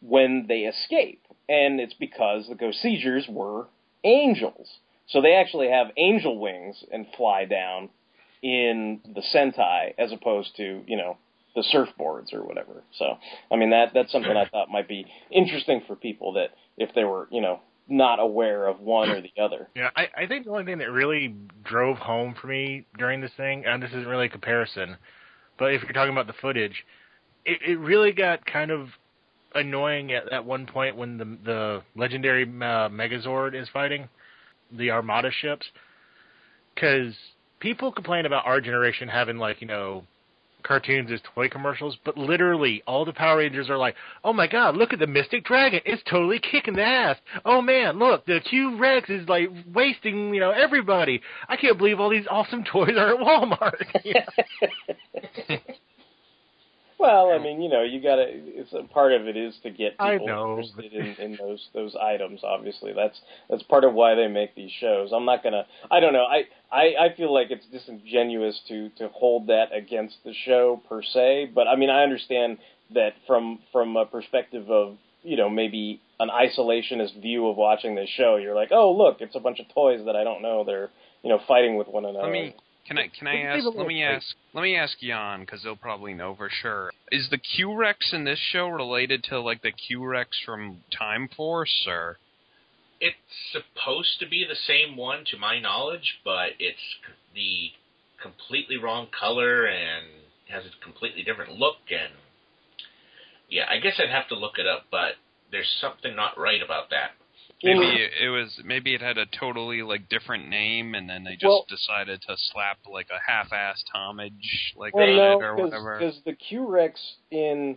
when they escape. And it's because the Ghost Goseigers were angels. So they actually have angel wings and fly down in the Sentai as opposed to, you know, the surfboards or whatever. So, I mean, that that's something I thought might be interesting for people that if they were, you know, not aware of one or the other. Yeah, I, I think the only thing that really drove home for me during this thing, and this isn't really a comparison, but if you're talking about the footage, it, it really got kind of annoying at that one point when the the legendary uh, Megazord is fighting the Armada ships, because people complain about our generation having like you know cartoons as toy commercials, but literally all the Power Rangers are like, "Oh my God, look at the Mystic Dragon! It's totally kicking the ass! Oh man, look, the Q Rex is like wasting, you know, everybody! I can't believe all these awesome toys are at Walmart." well, I mean, you know, you got to. It's a part of it is to get I people interested in, in those those items. Obviously, that's that's part of why they make these shows. I'm not gonna. I don't know. I I, I feel like it's disingenuous to to hold that against the show per se. But I mean, I understand that from from a perspective of you know maybe an isolationist view of watching this show, you're like, oh look, it's a bunch of toys that I don't know. They're you know fighting with one another. Let me can I can I Leave ask let me space. ask let me ask Jan because they'll probably know for sure. Is the Q Rex in this show related to like the Q Rex from Time Force or? It's supposed to be the same one, to my knowledge, but it's the completely wrong color and has a completely different look. And yeah, I guess I'd have to look it up, but there's something not right about that. Maybe it, it was maybe it had a totally like different name, and then they just Well- decided to slap like a half-assed homage like well, on no, it or whatever. because the Q Rex in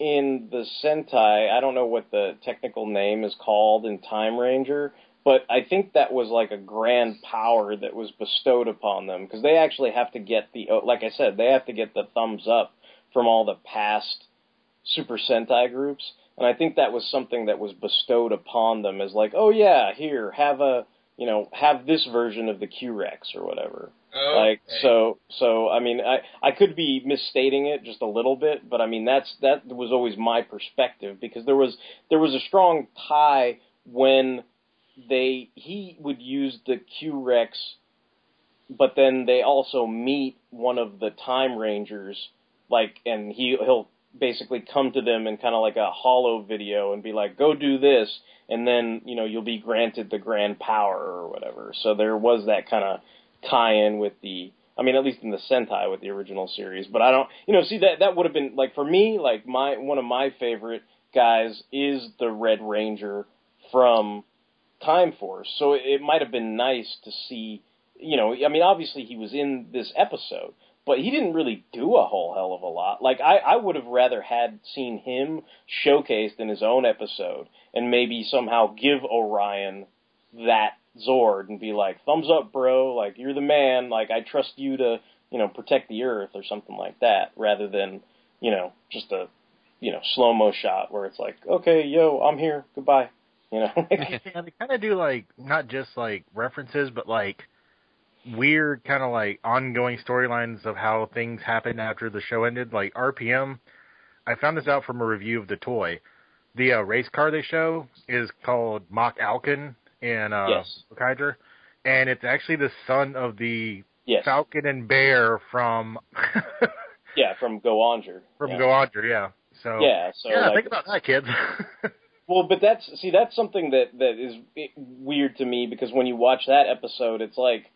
in the Sentai, I don't know what the technical name is called in Time Ranger, but I think that was like a grand power that was bestowed upon them because they actually have to get the oh, like I said, they have to get the thumbs up from all the past Super Sentai groups, and I think that was something that was bestowed upon them as like, oh yeah, here have a you know have this version of the Q Rex or whatever. Like so, so I mean, I I could be misstating it just a little bit, but I mean that's that was always my perspective because there was there was a strong tie when they he would use the Q Rex, but then they also meet one of the Time Rangers, like, and he he'll basically come to them in kind of like a hollow video and be like, go do this, and then you know you'll be granted the grand power or whatever. So there was that kind of tie-in with the I mean at least in the Sentai with the original series but I don't you know see that that would have been like for me like my one of my favorite guys is the Red Ranger from Time Force so it, it might have been nice to see you know I mean obviously he was in this episode but he didn't really do a whole hell of a lot. Like I, I would have rather had seen him showcased in his own episode and maybe somehow give Orion that Zord and be like, thumbs up, bro. Like you're the man. Like I trust you to, you know, protect the Earth or something like that, rather than, you know, just a, you know, slow mo shot where it's like, okay, yo, I'm here, goodbye. You know. yeah, they kind of do like not just like references, but like weird kind of like ongoing storylines of how things happened after the show ended. Like RPM, I found this out from a review of the toy. The uh, race car they show is called Machalcon in uh, Yes. And it's actually the son of the Yes. Falcon and Bear from yeah, from Go Onger. from yeah. Go Onger, yeah. So Yeah, so, yeah, like- think about that, kids. Well, but that's see that's something that that is weird to me because when you watch that episode, it's like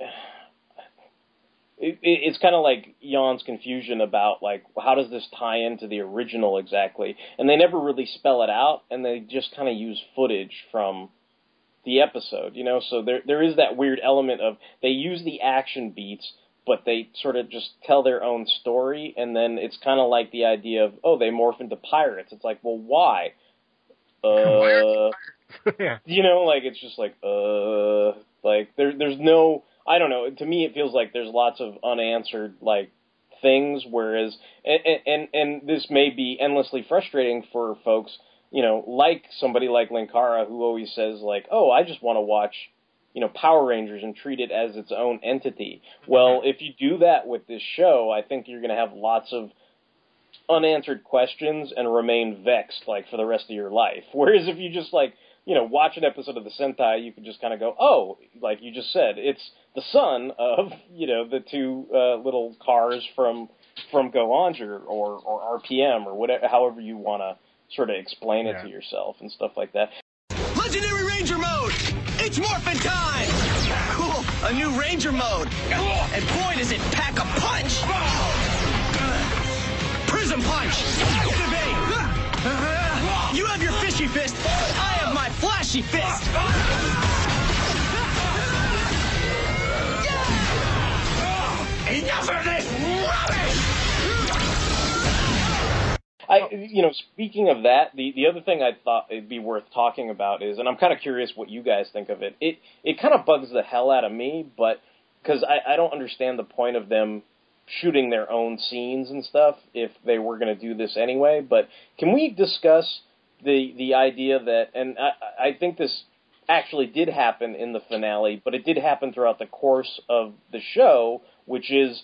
it, it, it's kind of like Jan's confusion about like how does this tie into the original exactly, and they never really spell it out, and they just kind of use footage from the episode, you know. So there there is that weird element of they use the action beats. But they sort of just tell their own story, and then it's kind of like the idea of, oh, they morph into pirates. It's like, well, why? uh, yeah. you know, like it's just like, uh, like there, there's no, I don't know. To me, it feels like there's lots of unanswered like things. Whereas, and and and this may be endlessly frustrating for folks, you know, like somebody like Linkara who always says like, oh, I just want to watch. You know, Power Rangers and treat it as its own entity. Well, mm-hmm. if you do that with this show, I think you're going to have lots of unanswered questions and remain vexed like for the rest of your life. Whereas if you just like you know watch an episode of the Sentai, you can just kind of go, oh, like you just said, it's the son of you know the two uh, little cars from from Go Onger or or RPM or whatever, however you want to sort of explain it to yourself and stuff like that. Legendary Ranger mode! It's morphin' time! Cool, a new Ranger mode. And boy, does it pack a punch! Prism punch! You have your fishy fist, I have my flashy fist! This rubbish! I, you know, speaking of that, the the other thing I thought it'd be worth talking about is, and I'm kind of curious what you guys think of it. It it kind of bugs the hell out of me, but because I I don't understand the point of them shooting their own scenes and stuff if they were going to do this anyway. But can we discuss the the idea that, and I I think this actually did happen in the finale, but it did happen throughout the course of the show, which is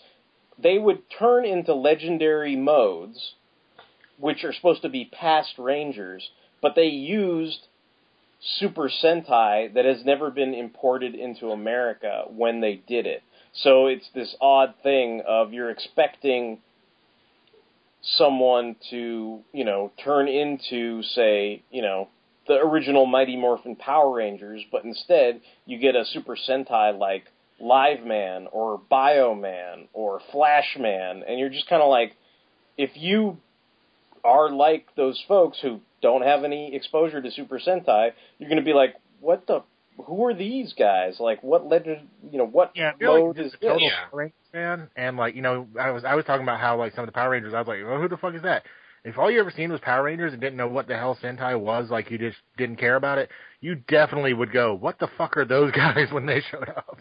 they would turn into legendary modes which are supposed to be past Rangers, but they used Super Sentai that has never been imported into America when they did it. So it's this odd thing of you're expecting someone to, you know, turn into, say, you know, the original Mighty Morphin Power Rangers, but instead you get a Super Sentai like Live Man or Bio Man or Flash Man, and you're just kind of like, if you are like those folks who don't have any exposure to Super Sentai, you're going to be like, what the? Who are these guys? Like, what legend? You know, what Yeah, mode like is just a total this? Power Rangers fan, and like you know, I was I was talking about how like some of the Power Rangers, I was like, well, who the fuck is that? If all you ever seen was Power Rangers and didn't know what the hell Sentai was, like you just didn't care about it, you definitely would go, what the fuck are those guys when they showed up?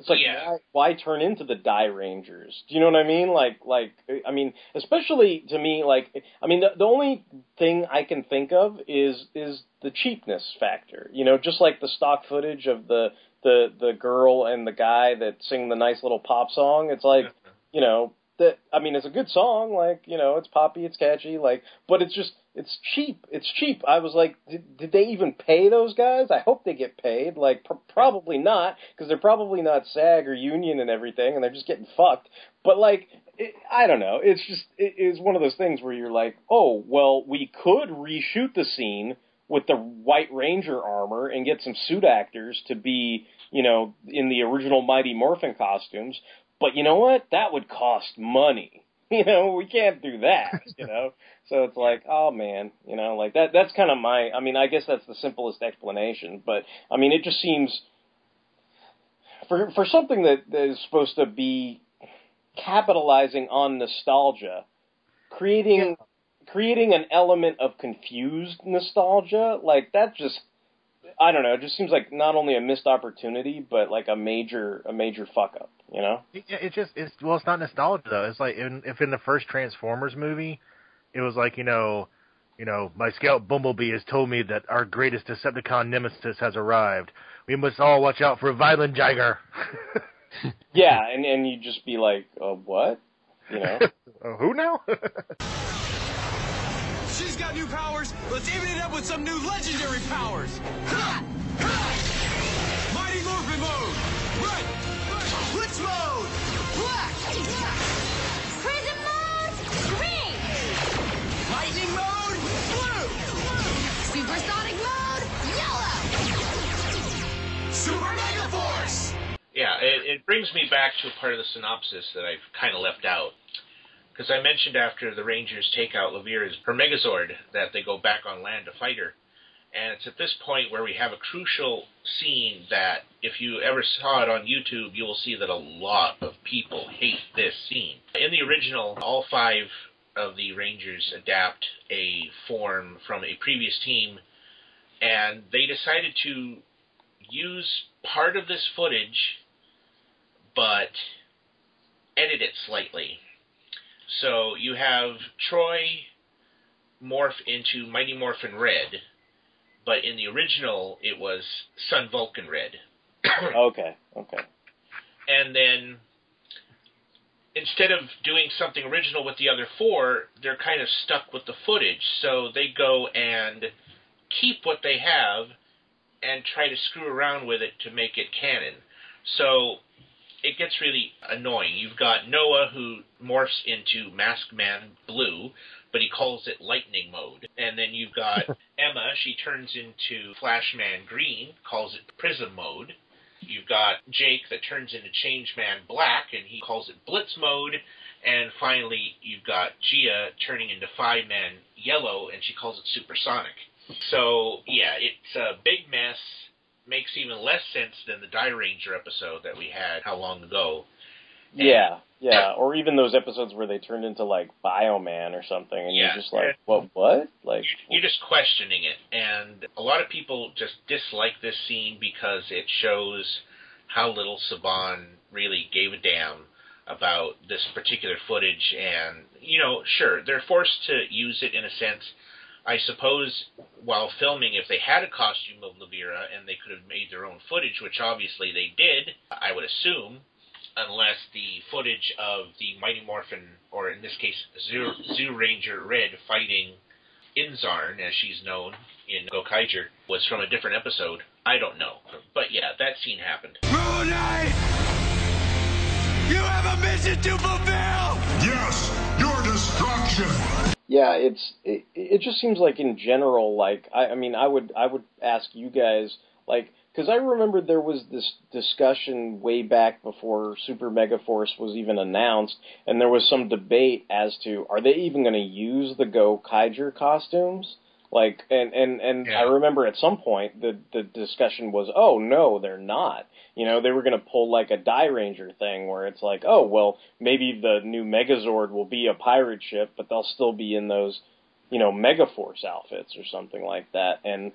It's like why, why turn into the Dairangers? Do you know what I mean? Like, like I mean, especially to me, like I mean, the, the only thing I can think of is is the cheapness factor. You know, just like the stock footage of the the the girl and the guy that sing the nice little pop song. It's like, you know, that I mean, it's a good song. Like, you know, it's poppy, it's catchy. Like, but it's just it's cheap. It's cheap. I was like, did, did they even pay those guys? I hope they get paid. Like, pr- probably not, because they're probably not SAG or union and everything, and they're just getting fucked. But like, it, I don't know. It's just it is one of those things where you're like, oh, well, we could reshoot the scene with the White Ranger armor and get some suit actors to be, you know, in the original Mighty Morphin costumes. But you know what? That would cost money. You know, we can't do that, you know? So it's like, oh man, you know, like that that's kind of my I mean, I guess that's the simplest explanation, but I mean, it just seems for for something that, that is supposed to be capitalizing on nostalgia, creating creating an element of confused nostalgia. Like that just I don't know. It just seems like not only a missed opportunity, but like a major a major fuck up. You know? Yeah, it's just it's well, it's not nostalgia though. It's like in, if in the first Transformers movie, it was like you know, you know, my scout Bumblebee has told me that our greatest Decepticon nemesis has arrived. We must all watch out for Violent Jiger. Yeah, and and you just be like, uh, what? You know? Uh, who now? She's got new powers. Let's even it up with some new legendary powers. Mighty Morphin Mode. Red. Blitz Mode. Black. Prism mode, green. Lightning Mode. Blue. Supersonic mode, yellow. Super Mega Force. Yeah, it, it brings me back to a part of the synopsis that I've kind of left out. Because I mentioned after the Rangers take out Levira's her Megazord that they go back on land to fight her. And it's at this point where we have a crucial scene that, if you ever saw it on YouTube, you will see that a lot of people hate this scene. In the original, all five of the Rangers adapt a form from a previous team, and they decided to use part of this footage, but edit it slightly. So you have Troy morph into Mighty Morphin Red, but in the original it was Sun Vulcan Red. okay, okay. And then instead of doing something original with the other four, they're kind of stuck with the footage. So they go and keep what they have and try to screw around with it to make it canon. So it gets really annoying. You've got Noah who morphs into Mask Man Blue, but he calls it Lightning Mode. And then you've got Emma, she turns into Flashman Green, calls it Prism Mode. You've got Jake that turns into Changeman Black, and he calls it Blitz Mode. And finally, you've got Gia turning into Five Man Yellow, and she calls it Supersonic. So, yeah, it's a big mess. Makes even less sense than the Dairanger episode that we had how long ago. Yeah, yeah. Or even those episodes where they turned into like Bioman or something, and Yeah. you're just like, what? What? Like, You're just questioning it, and a lot of people just dislike this scene because it shows how little Saban really gave a damn about this particular footage. And you know, sure, they're forced to use it in a sense. I suppose while filming, if they had a costume of Levira and they could have made their own footage, which obviously they did, I would assume, unless the footage of the Mighty Morphin, or in this case, Zoo, Zyuranger Red fighting Insarn, as she's known in Gokaiger, was from a different episode. I don't know. But yeah, that scene happened. Moon Knight. You have a mission to fulfill. Yes, your destruction. Yeah, it's it, it just seems like in general, like I, I mean, I would I would ask you guys like because I remember there was this discussion way back before Super Mega Force was even announced, and there was some debate as to are they even going to use the Gokaiger costumes? Like, and and and I remember at some point the the discussion was, oh no, they're not. You know, they were going to pull like a Dairanger thing where it's like, oh well, maybe the new Megazord will be a pirate ship, but they'll still be in those, you know, Megaforce outfits or something like that. And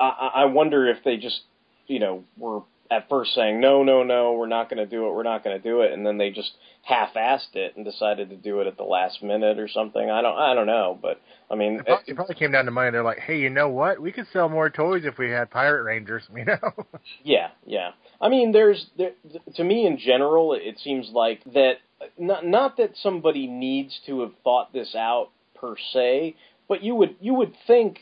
I, I I wonder if they just, you know, were at first saying no, no, no, we're not going to do it, we're not going to do it, and then they just half-assed it and decided to do it at the last minute or something. I don't, I don't know, but I mean, It probably, it probably came down to money. They're like, hey, you know what? We could sell more toys if we had Pirate Rangers. You know? Yeah, yeah. I mean, there's there, to me in general, it seems like that not not that somebody needs to have thought this out per se, but you would you would think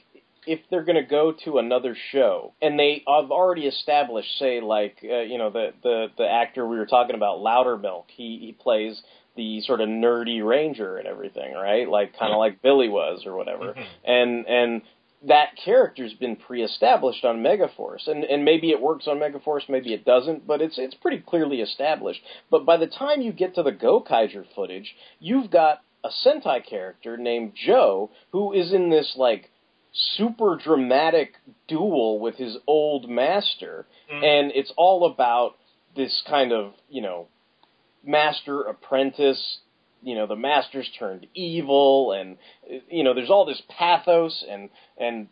if they're going to go to another show and they have already established, say, like uh, you know the the the actor we were talking about, Loudermilk, he he plays the sort of nerdy ranger and everything, right? Like kind of like Billy was or whatever, and and that character's been pre-established on Megaforce, and and maybe it works on Megaforce, maybe it doesn't, but it's it's pretty clearly established. But by the time you get to the Gokaiger footage, you've got a Sentai character named Joe who is in this like super dramatic duel with his old master, mm-hmm. and it's all about this kind of you know master apprentice. You know, the master's turned evil, and you know, there's all this pathos and and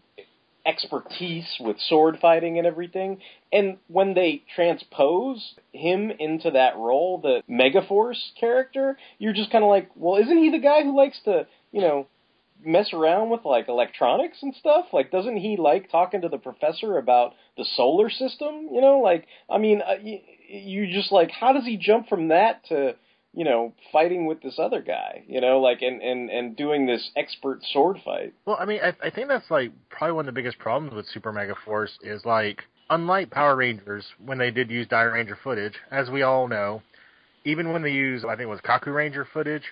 expertise with sword fighting and everything. And when they transpose him into that role, the Megaforce character, you're just kind of like, well, isn't he the guy who likes to, you know, mess around with like electronics and stuff? Like, doesn't he like talking to the professor about the solar system? You know, like, I mean, uh, you, you just like, how does he jump from that to you know, fighting with this other guy, you know, like and and and doing this expert sword fight. Well, I mean, I, I think that's like probably one of the biggest problems with Super Mega Force is like, unlike Power Rangers when they did use Dairanger footage, as we all know, even when they used I think it was Kaku Ranger footage,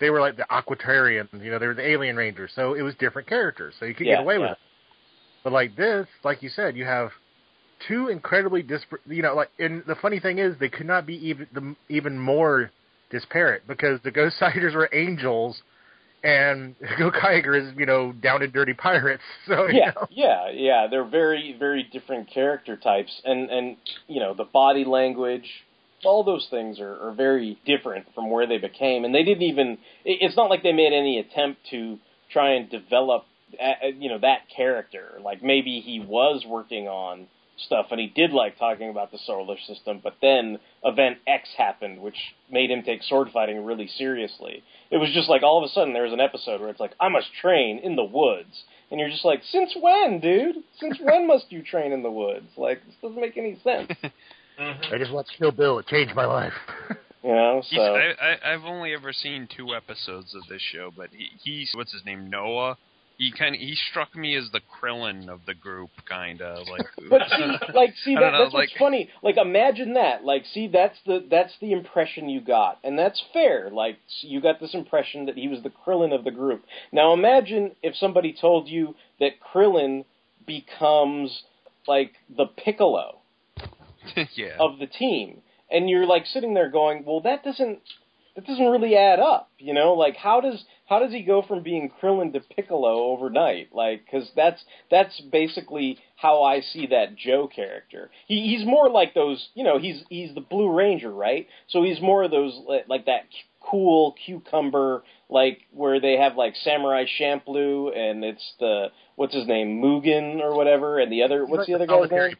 they were like the Aquatarians, you know, they were the Alien Rangers, so it was different characters, so you could Yeah, get away yeah. with it. But like this, like you said, you have two incredibly disparate. You know, like, and the funny thing is, they could not be even the, even more disparate because the Ghost Siders were angels, and Gokaiger is you know down and dirty pirates. So yeah, know. yeah, yeah. They're very, very different character types, and and you know the body language, all those things are, are very different from where they became, and they didn't even. It's not like they made any attempt to try and develop, you know, that character. Like maybe he was working on stuff, and he did like talking about the solar system, but then Event X happened, which made him take sword fighting really seriously. It was just like all of a sudden there was an episode where it's like, I must train in the woods. And you're just like, since when, dude? Since when must you train in the woods? Like, this doesn't make any sense. Mm-hmm. I just watched Kill Bill. It changed my life. You know, so I, I, I've only ever seen two episodes of this show, but he, he's what's his name Noah. He kind of he struck me as the Krillin of the group, kind of like. But see, like, see that know, that's like, what's funny. Like, imagine that. Like, see, that's the that's the impression you got, and that's fair. Like, you got this impression that he was the Krillin of the group. Now, imagine if somebody told you that Krillin becomes like the Piccolo yeah. of the team, and you're like sitting there going, "Well, that doesn't that doesn't really add up." You know, like how does how does he go from being Krillin to Piccolo overnight? Like, because that's that's basically how I see that Joe character. He, he's more like those, you know, he's he's the Blue Ranger, right? So he's more of those like that cool cucumber, like where they have like Samurai Champloo, and it's the what's his name Mugen or whatever, and the other what's the other guy's name?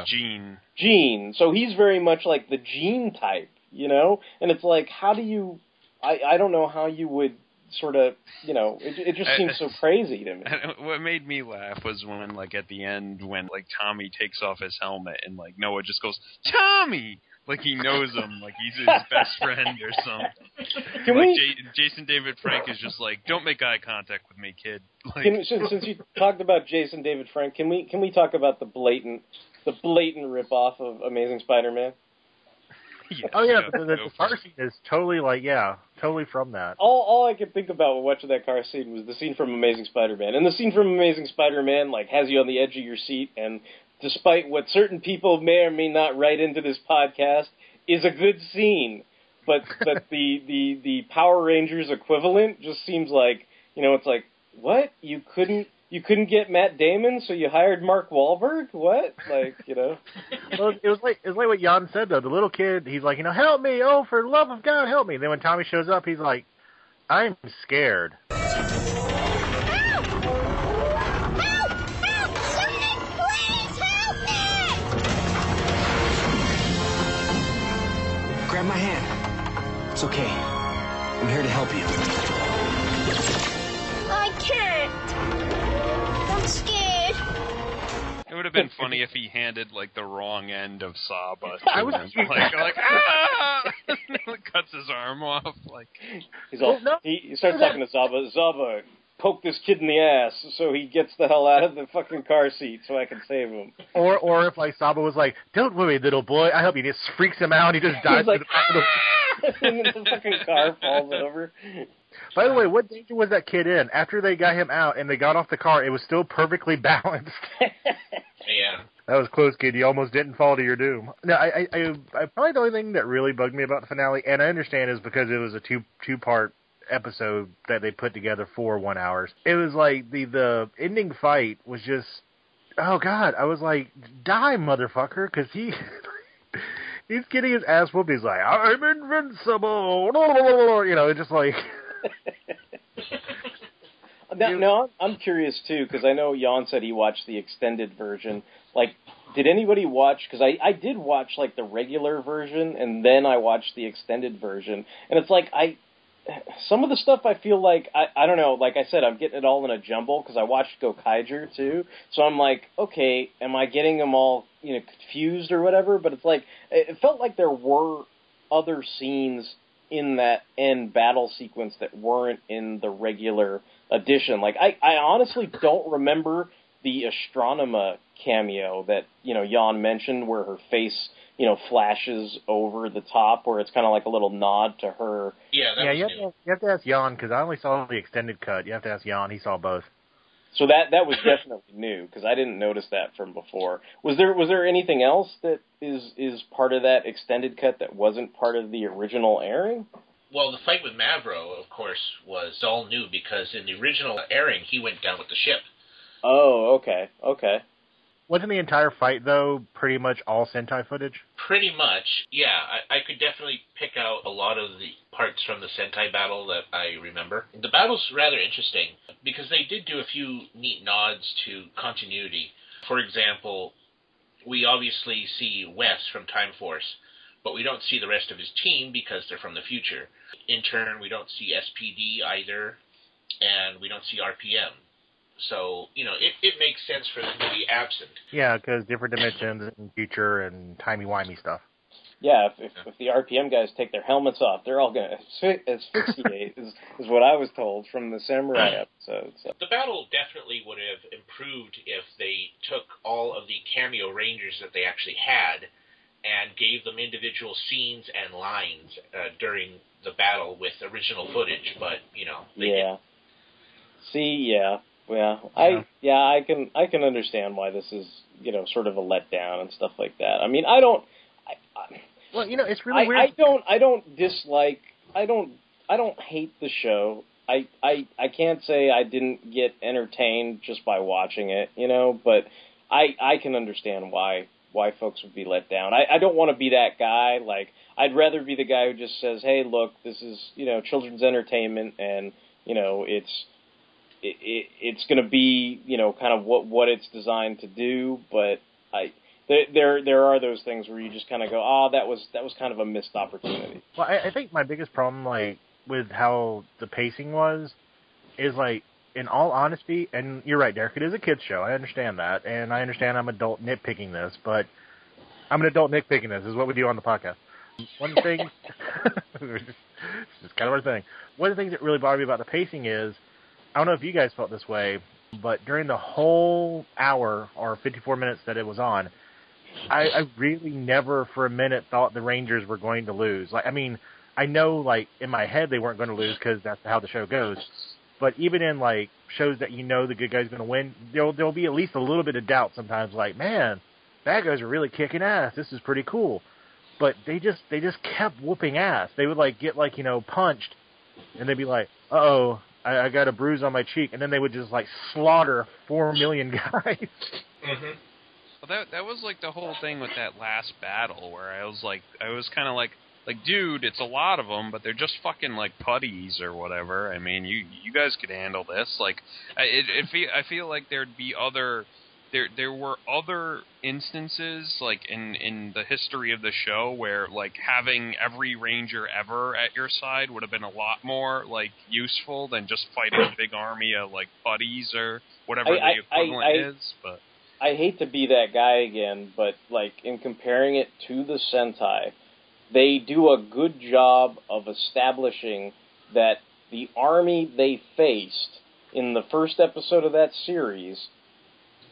uh, Gene. Gene. So he's very much like the Gene type, you know? And it's like, how do you, I, I don't know how you would sort of, you know, it, it just seems so crazy to me. what made me laugh was when, like, at the end, when like Tommy takes off his helmet and like Noah just goes, "Tommy," like he knows him, like he's his best friend or something. Can like we- J- Jason David Frank is just like, "Don't make eye contact with me, kid." Like, Can, since, since you talked about Jason David Frank, can we can we talk about the blatant the blatant ripoff of Amazing Spider-Man? oh yeah, the, the, the car scene is totally like yeah, totally from that. All all I could think about when watching that car scene was the scene from Amazing Spider-Man, and the scene from Amazing Spider-Man like has you on the edge of your seat. And despite what certain people may or may not write into this podcast, is a good scene. But but the the the Power Rangers equivalent just seems like you know it's like what you couldn't you couldn't get Matt Damon, so you hired Mark Wahlberg. What like you know? well, it was like it was like what Jan said though. The little kid, he's like, you know, help me! Oh, for love of God, help me! And Then when Tommy shows up, he's like, I'm scared. Grab my hand. It's okay. I'm here to help you. I can't. I'm scared. it would have been funny if he handed like the wrong end of Saba. To I was- him. like, like ah! cuts his arm off. Like, He's all, he, he starts talking to Saba. Saba, poke this kid in the ass so he gets the hell out of the fucking car seat so I can save him. Or or if like Saba was like, Don't worry, little boy, I help you. He just freaks him out. And he just dies. He's like, the back of the- ah! and then the fucking car falls over. By the way, what danger was that kid in? After they got him out and they got off the car, it was still perfectly balanced. Yeah. That was close, kid. You almost didn't fall to your doom. No, I, I, I, I probably the only thing that really bugged me about the finale, and I understand, is because it was a two two part episode that they put together for one hours. It was like the the ending fight was just, oh god, I was like, die, motherfucker, because he. he's getting his ass whooped. He's like, I'm invincible. You know, just like. Now, now I'm curious too because I know Jan said he watched the extended version. Like, did anybody watch? Because I I did watch like the regular version and then I watched the extended version, and it's like I some of the stuff I feel like I I don't know. Like I said, I'm getting it all in a jumble because I watched Go Gokaiger too. So I'm like, okay, am I getting them all you know confused or whatever? But it's like it felt like there were other scenes in that end battle sequence that weren't in the regular edition. Like I, I honestly don't remember the Astronema cameo that you know Jan mentioned, where her face you know flashes over the top, where it's kind of like a little nod to her. Yeah, that yeah, was you have, to, you have to ask Jan because I only saw the extended cut. You have to ask Jan; he saw both. So that that was definitely new because I didn't notice that from before. Was there was there anything else that is is part of that extended cut that wasn't part of the original airing? Well, the fight with Mavro, of course, was all new because in the original airing, he went down with the ship. Oh, okay, okay. Wasn't the entire fight though pretty much all Sentai footage? Pretty much, yeah. I, I could definitely pick out a lot of the parts from the Sentai battle that I remember. The battle's rather interesting because they did do a few neat nods to continuity. For example, we obviously see Wes from Time Force, but we don't see the rest of his team because they're from the future. In turn, we don't see SPD either, and we don't see RPM. So, you know, it, it makes sense for them to be absent. Yeah, because different dimensions and future and timey wimey stuff. Yeah, if, if, if the RPM guys take their helmets off, they're all going to asphyxiate. is is what I was told from the samurai episode. So. The battle definitely would have improved if they took all of the cameo rangers that they actually had and gave them individual scenes and lines uh, during the battle with original footage. But you know, they yeah. See, yeah, yeah, I yeah, I can I can understand why this is you know sort of a letdown and stuff like that. I mean, I don't. I, I, Well, you know, it's really I, weird. I don't I don't dislike I don't I don't hate the show. I, I I can't say I didn't get entertained just by watching it, you know, but I I can understand why why folks would be let down. I, I don't want to be that guy. Like I'd rather be the guy who just says, "Hey, look, this is you know children's entertainment, and you know it's it, it it's going to be you know kind of what what it's designed to do." But I there there are those things where you just kind of go, "Oh, that was that was kind of a missed opportunity." Well, I, I think my biggest problem, like with how the pacing was, is like, in all honesty, and you're right, Derek. It is a kids show. I understand that, and I understand I'm adult nitpicking this, but I'm an adult nitpicking this. is what we do on the podcast. One things, it's kind of our thing. One of the things that really bothered me about the pacing is, I don't know if you guys felt this way, but during the whole hour or 54 minutes that it was on, I, I really never for a minute thought the Rangers were going to lose. Like, I mean, I know like in my head they weren't going to lose because that's how the show goes. But even in like shows that you know the good guy's going to win, there'll there'll be at least a little bit of doubt sometimes. Like, man, bad guys are really kicking ass. This is pretty cool. But they just they just kept whooping ass. They would like get like you know punched, and they'd be like, uh oh, I, I got a bruise on my cheek, and then they would just like slaughter four million guys. Mm-hmm. Well, that that was like the whole thing with that last battle, where I was like, I was kind of like, like, dude, it's a lot of them, but they're just fucking like putties or whatever. I mean, you you guys could handle this. Like, I, it, it feel I feel like there'd be other. There, there were other instances, like in in the history of the show, where like having every ranger ever at your side would have been a lot more like useful than just fighting a big army of like buddies or whatever I- the equivalent I- I- is. But I hate to be that guy again, but like in comparing it to the Sentai, they do a good job of establishing that the army they faced in the first episode of that series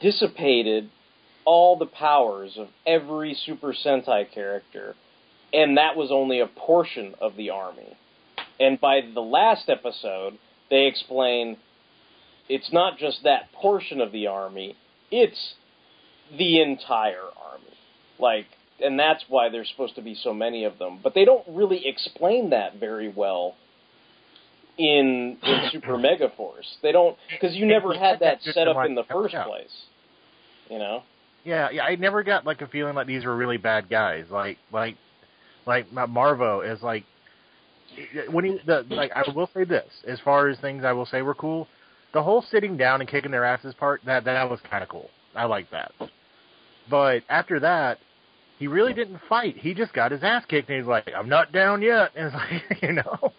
dissipated all the powers of every Super Sentai character, and that was only a portion of the army. And by the last episode, they explain it's not just that portion of the army, it's the entire army. Like, and that's why there's supposed to be so many of them. But they don't really explain that very well in in Super Mega Force. They don't because you never had that set up in the first place. You know. Yeah, yeah. I never got like a feeling like these were really bad guys. Like, like, like Mavro is like when he the like. I will say this: as far as things I will say were cool, the whole sitting down and kicking their asses part that that was kind of cool. I like that. But after that, he really didn't fight. He just got his ass kicked, and he's like, "I'm not down yet." And it's like, you know,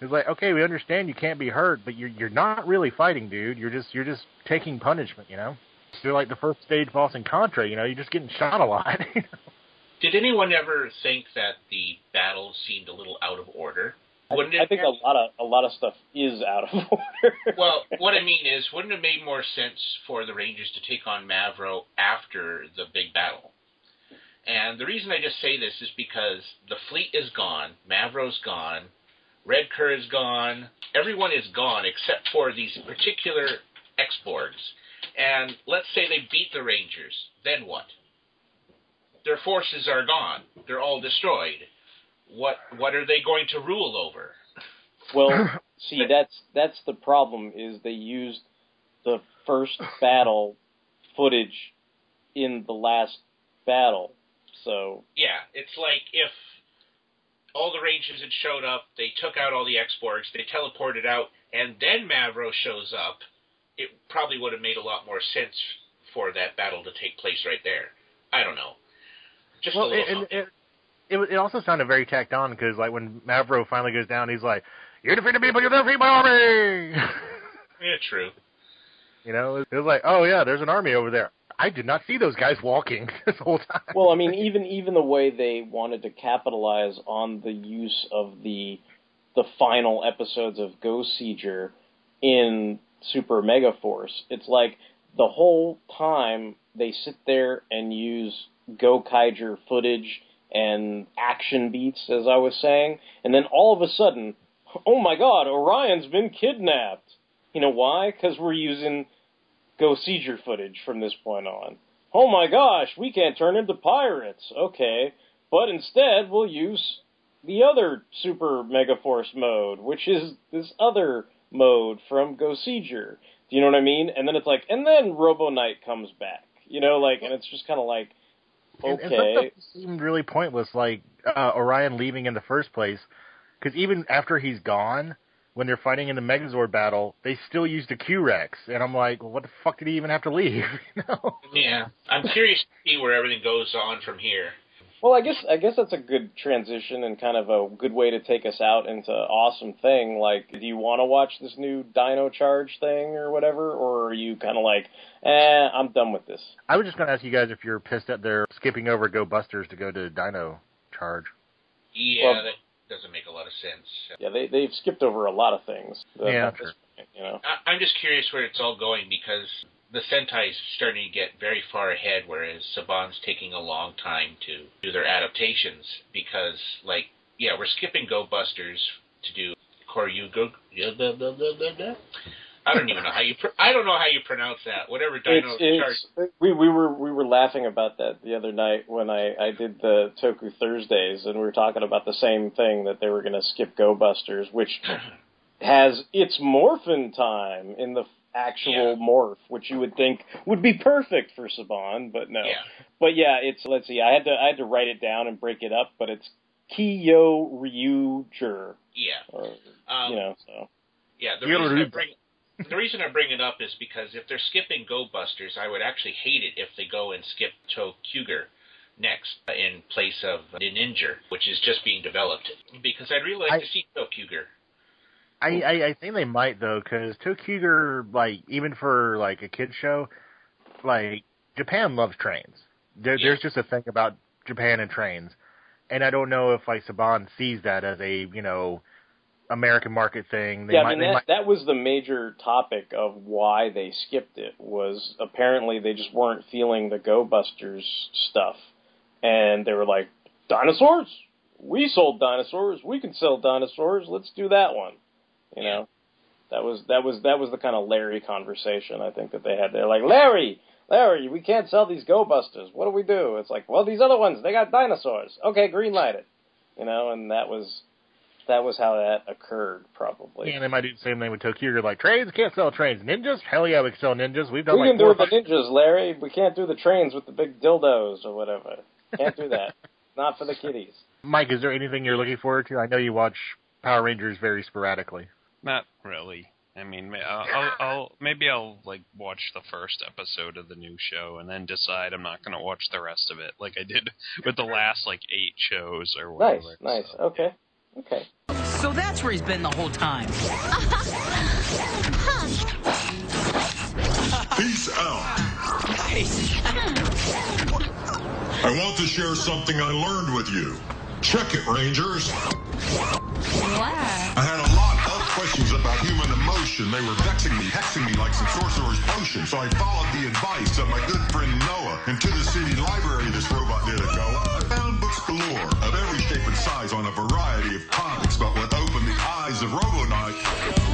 it's like, okay, we understand you can't be hurt, but you're you're not really fighting, dude. You're just you're just taking punishment, you know. You're like the first stage boss in Contra, you know. You're just getting shot a lot. Did anyone ever think that the battle seemed a little out of order? Wouldn't it I think a lot of a lot of stuff is out of order. well, what I mean is, wouldn't it make more sense for the Rangers to take on Mavro after the big battle? And the reason I just say this is because the fleet is gone, Mavro's gone, Red Cur is gone, everyone is gone except for these particular X-Borgs. And let's say they beat the Rangers, then what? Their forces are gone. They're all destroyed. What what are they going to rule over? Well, see, that's that's the problem. Is they used the first battle footage in the last battle, so Yeah, it's like if all the Rangers had showed up, they took out all the X-Borgs, they teleported out, and then Mavro shows up. It probably would have made a lot more sense for that battle to take place right there. I don't know. Just well, a little it, something. it, it, it also sounded very tacked on because, like, when Mavro finally goes down, he's like, "You defeated me, but you defeat my army." yeah, true. you know, it was like, "Oh yeah, there's an army over there." I did not see those guys walking this whole time. well, I mean, even even the way they wanted to capitalize on the use of the the final episodes of Ghost Sieger in Super Mega Force, it's like the whole time they sit there and use Gokaiger footage and action beats, as I was saying, and then all of a sudden, oh my God, Orion's been kidnapped. You know why? Because we're using Gokaiger footage from this point on. Oh my gosh, we can't turn into pirates. Okay, but instead we'll use the other Super Mega Force mode, which is this other mode from Go Sieger. Do you know what I mean? And then it's like, and then Robo Knight comes back. You know, like, and it's just kind of like, And- and some okay. stuff seemed really pointless, like uh, Orion leaving in the first place. Because even after he's gone, when they're fighting in the Megazord battle, they still use the Q-Rex, and I'm like, well, what the fuck did he even have to leave? you know? Yeah, I'm curious to see where everything goes on from here. Well, I guess I guess that's a good transition and kind of a good way to take us out into awesome thing. Like, do you want to watch this new Dino Charge thing or whatever, or are you kind of like, eh, I'm done with this? I was just going to ask you guys if you're pissed that they're skipping over Go Busters to go to Dino Charge. Yeah, Well- that doesn't make a lot of sense. Yeah, they they've skipped over a lot of things. Yeah, at this point, you know. I, I'm just curious where it's all going because the Sentai's starting to get very far ahead, whereas Saban's taking a long time to do their adaptations because, like, yeah, we're skipping Go Busters to do Kyoryuger. I don't even know how you. Pr- I don't know how you pronounce that. Whatever Dino It's, Charge. it's, we we were we were laughing about that the other night when I I did the Toku Thursdays and we were talking about the same thing that they were going to skip Go Busters, which has its morphin time in the actual morph, which you would think would be perfect for Saban, but no. But yeah, it's let's see, I had to I had to write it down and break it up, but it's Kyoryuger. Yeah. Or, Um, you know, so Yeah, the reason I bring the reason I bring it up is because if they're skipping Go Busters, I would actually hate it if they go and skip ToQger next in place of Ninja, which is just being developed. Because I'd really like I- to see ToQger. I, I, I think they might though, because ToQger, like even for like a kids show, like Japan loves trains. There, There's just a thing about Japan and trains, and I don't know if like Saban sees that as a you know American market thing. They yeah, might, I mean that might, that was the major topic of why they skipped it was apparently they just weren't feeling the Go Busters stuff, and they were like, dinosaurs. We sold dinosaurs. We can sell dinosaurs. Let's do that one. You know, that was that was that was the kind of Larry conversation I think that they had. They're like, Larry, Larry, we can't sell these Go Busters. What do we do? It's like, well, these other ones they got dinosaurs. Okay, green light it. You know, and that was that was how that occurred, probably. And they might do the same thing with Tokyo. You're like trains can't sell trains. Ninjas? Hell yeah, we can sell ninjas. We've done we like can do four it with the ninjas, Larry. We can't do the trains with the big dildos or whatever. Can't do that. Not for the kiddies. Mike, is there anything you're looking forward to? I know you watch Power Rangers very sporadically. Not really. I mean, I'll, I'll, I'll maybe I'll like watch the first episode of the new show and then decide I'm not going to watch the rest of it, like I did with the last like eight shows or whatever. Nice, whatever. nice. Okay, okay. So that's where he's been the whole time. Peace out. I want to share something I learned with you. Check it, Rangers. I had a lot of questions about human emotion. They were vexing me, hexing me like some sorcerer's potion. So I followed the advice of my good friend Noah. And to the city library this robot did a go. I found books galore of every shape and size on a variety of topics. But what opened the eyes of Robo Knight,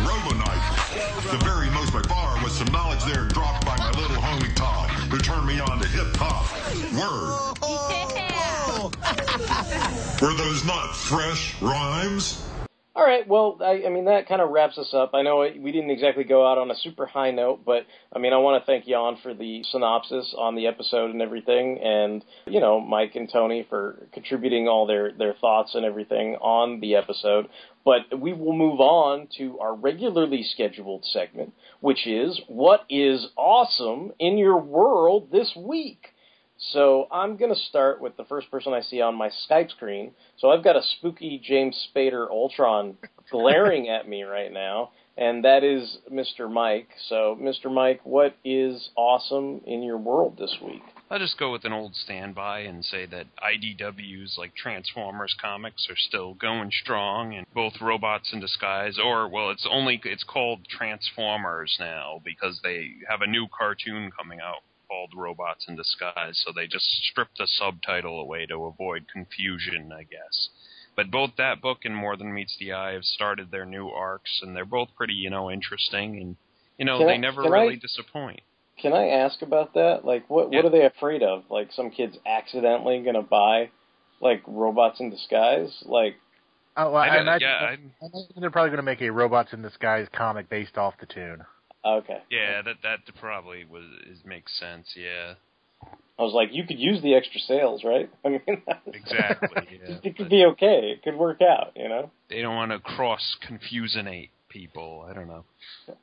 Robonite, the very most by far was some knowledge there dropped by my little homie Todd, who turned me on to hip hop. Word. Were those not fresh rhymes? All right. Well, I, I mean that kind of wraps us up. I know we didn't exactly go out on a super high note, but I mean I want to thank Jan for the synopsis on the episode and everything, and you know Mike and Tony for contributing all their their thoughts and everything on the episode. But we will move on to our regularly scheduled segment, which is what is awesome in your world this week. So I'm going to start with the first person I see on my Skype screen. So I've got a spooky James Spader Ultron glaring at me right now, and that is Mr. Mike. So, Mr. Mike, what is awesome in your world this week? I'll just go with an old standby and say that IDW's like Transformers comics are still going strong, and both Robots in Disguise, or well, it's only it's called Transformers now because they have a new cartoon coming out called Robots in Disguise, so they just stripped the subtitle away to avoid confusion, I guess. But both that book and More Than Meets the Eye have started their new arcs, and they're both pretty, you know, interesting, and you know Can they I- never really I- disappoint. Can I ask about that? Like, what Yeah. what are they afraid of? Like, some kids accidentally going to buy like robots in disguise? Like, Oh, well, I I, imagine, yeah, I imagine they're probably going to make a Robots in Disguise comic based off the tune. Okay. Yeah, that that probably was is, makes sense. Yeah, I was like, you could use the extra sales, right? I mean, exactly. Yeah. it could be okay. It could work out, you know. They don't want to cross confusinate people. I don't know.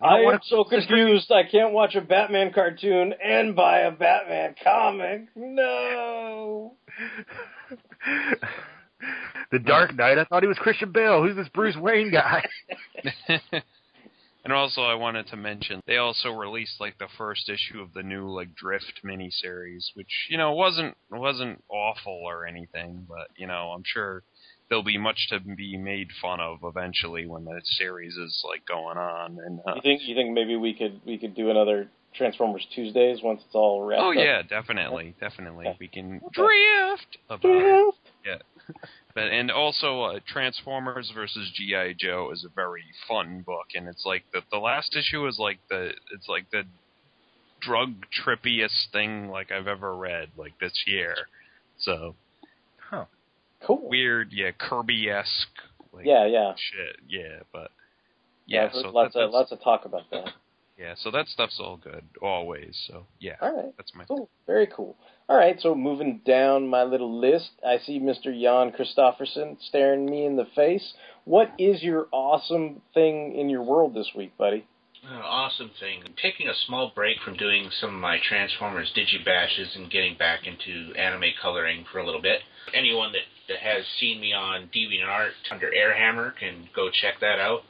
I am so confused. I can't watch a Batman cartoon and buy a Batman comic. No. The Dark Knight. I thought he was Christian Bale. Who's this Bruce Wayne guy? And also, I wanted to mention they also released like the first issue of the new like Drift miniseries, which you know wasn't wasn't awful or anything, but you know I'm sure there'll be much to be made fun of eventually when the series is like going on. And uh, You think you think maybe we could we could do another Transformers Tuesdays once it's all wrapped oh up? yeah, definitely, definitely we can drift about it. Drift. Yeah. But and also uh, Transformers versus GI Joe is a very fun book, and it's like the the last issue is like the it's like the drug trippiest thing like I've ever read like this year. So Huh. Cool. weird, yeah, Kirby esque. Like, Yeah, yeah. Shit, yeah, but Yeah, yeah. So lots that, of lots of talk about that. Yeah, so that stuff's all good always. So yeah, All right. that's my Cool. Very cool. All right, so moving down my little list, I see Mr. Jan Christofferson staring me in the face. What is your awesome thing in your world this week, buddy? Uh, awesome thing. I'm taking a small break from doing some of my Transformers digibashes and getting back into anime coloring for a little bit. Anyone that, that has seen me on DeviantArt under Airhammer can go check that out.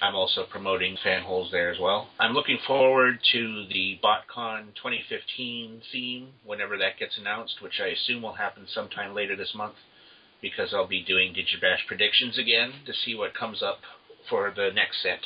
I'm also promoting fan holes there as well. I'm looking forward to the BotCon 2015 theme whenever that gets announced, which I assume will happen sometime later this month because I'll be doing Digibash predictions again to see what comes up for the next set.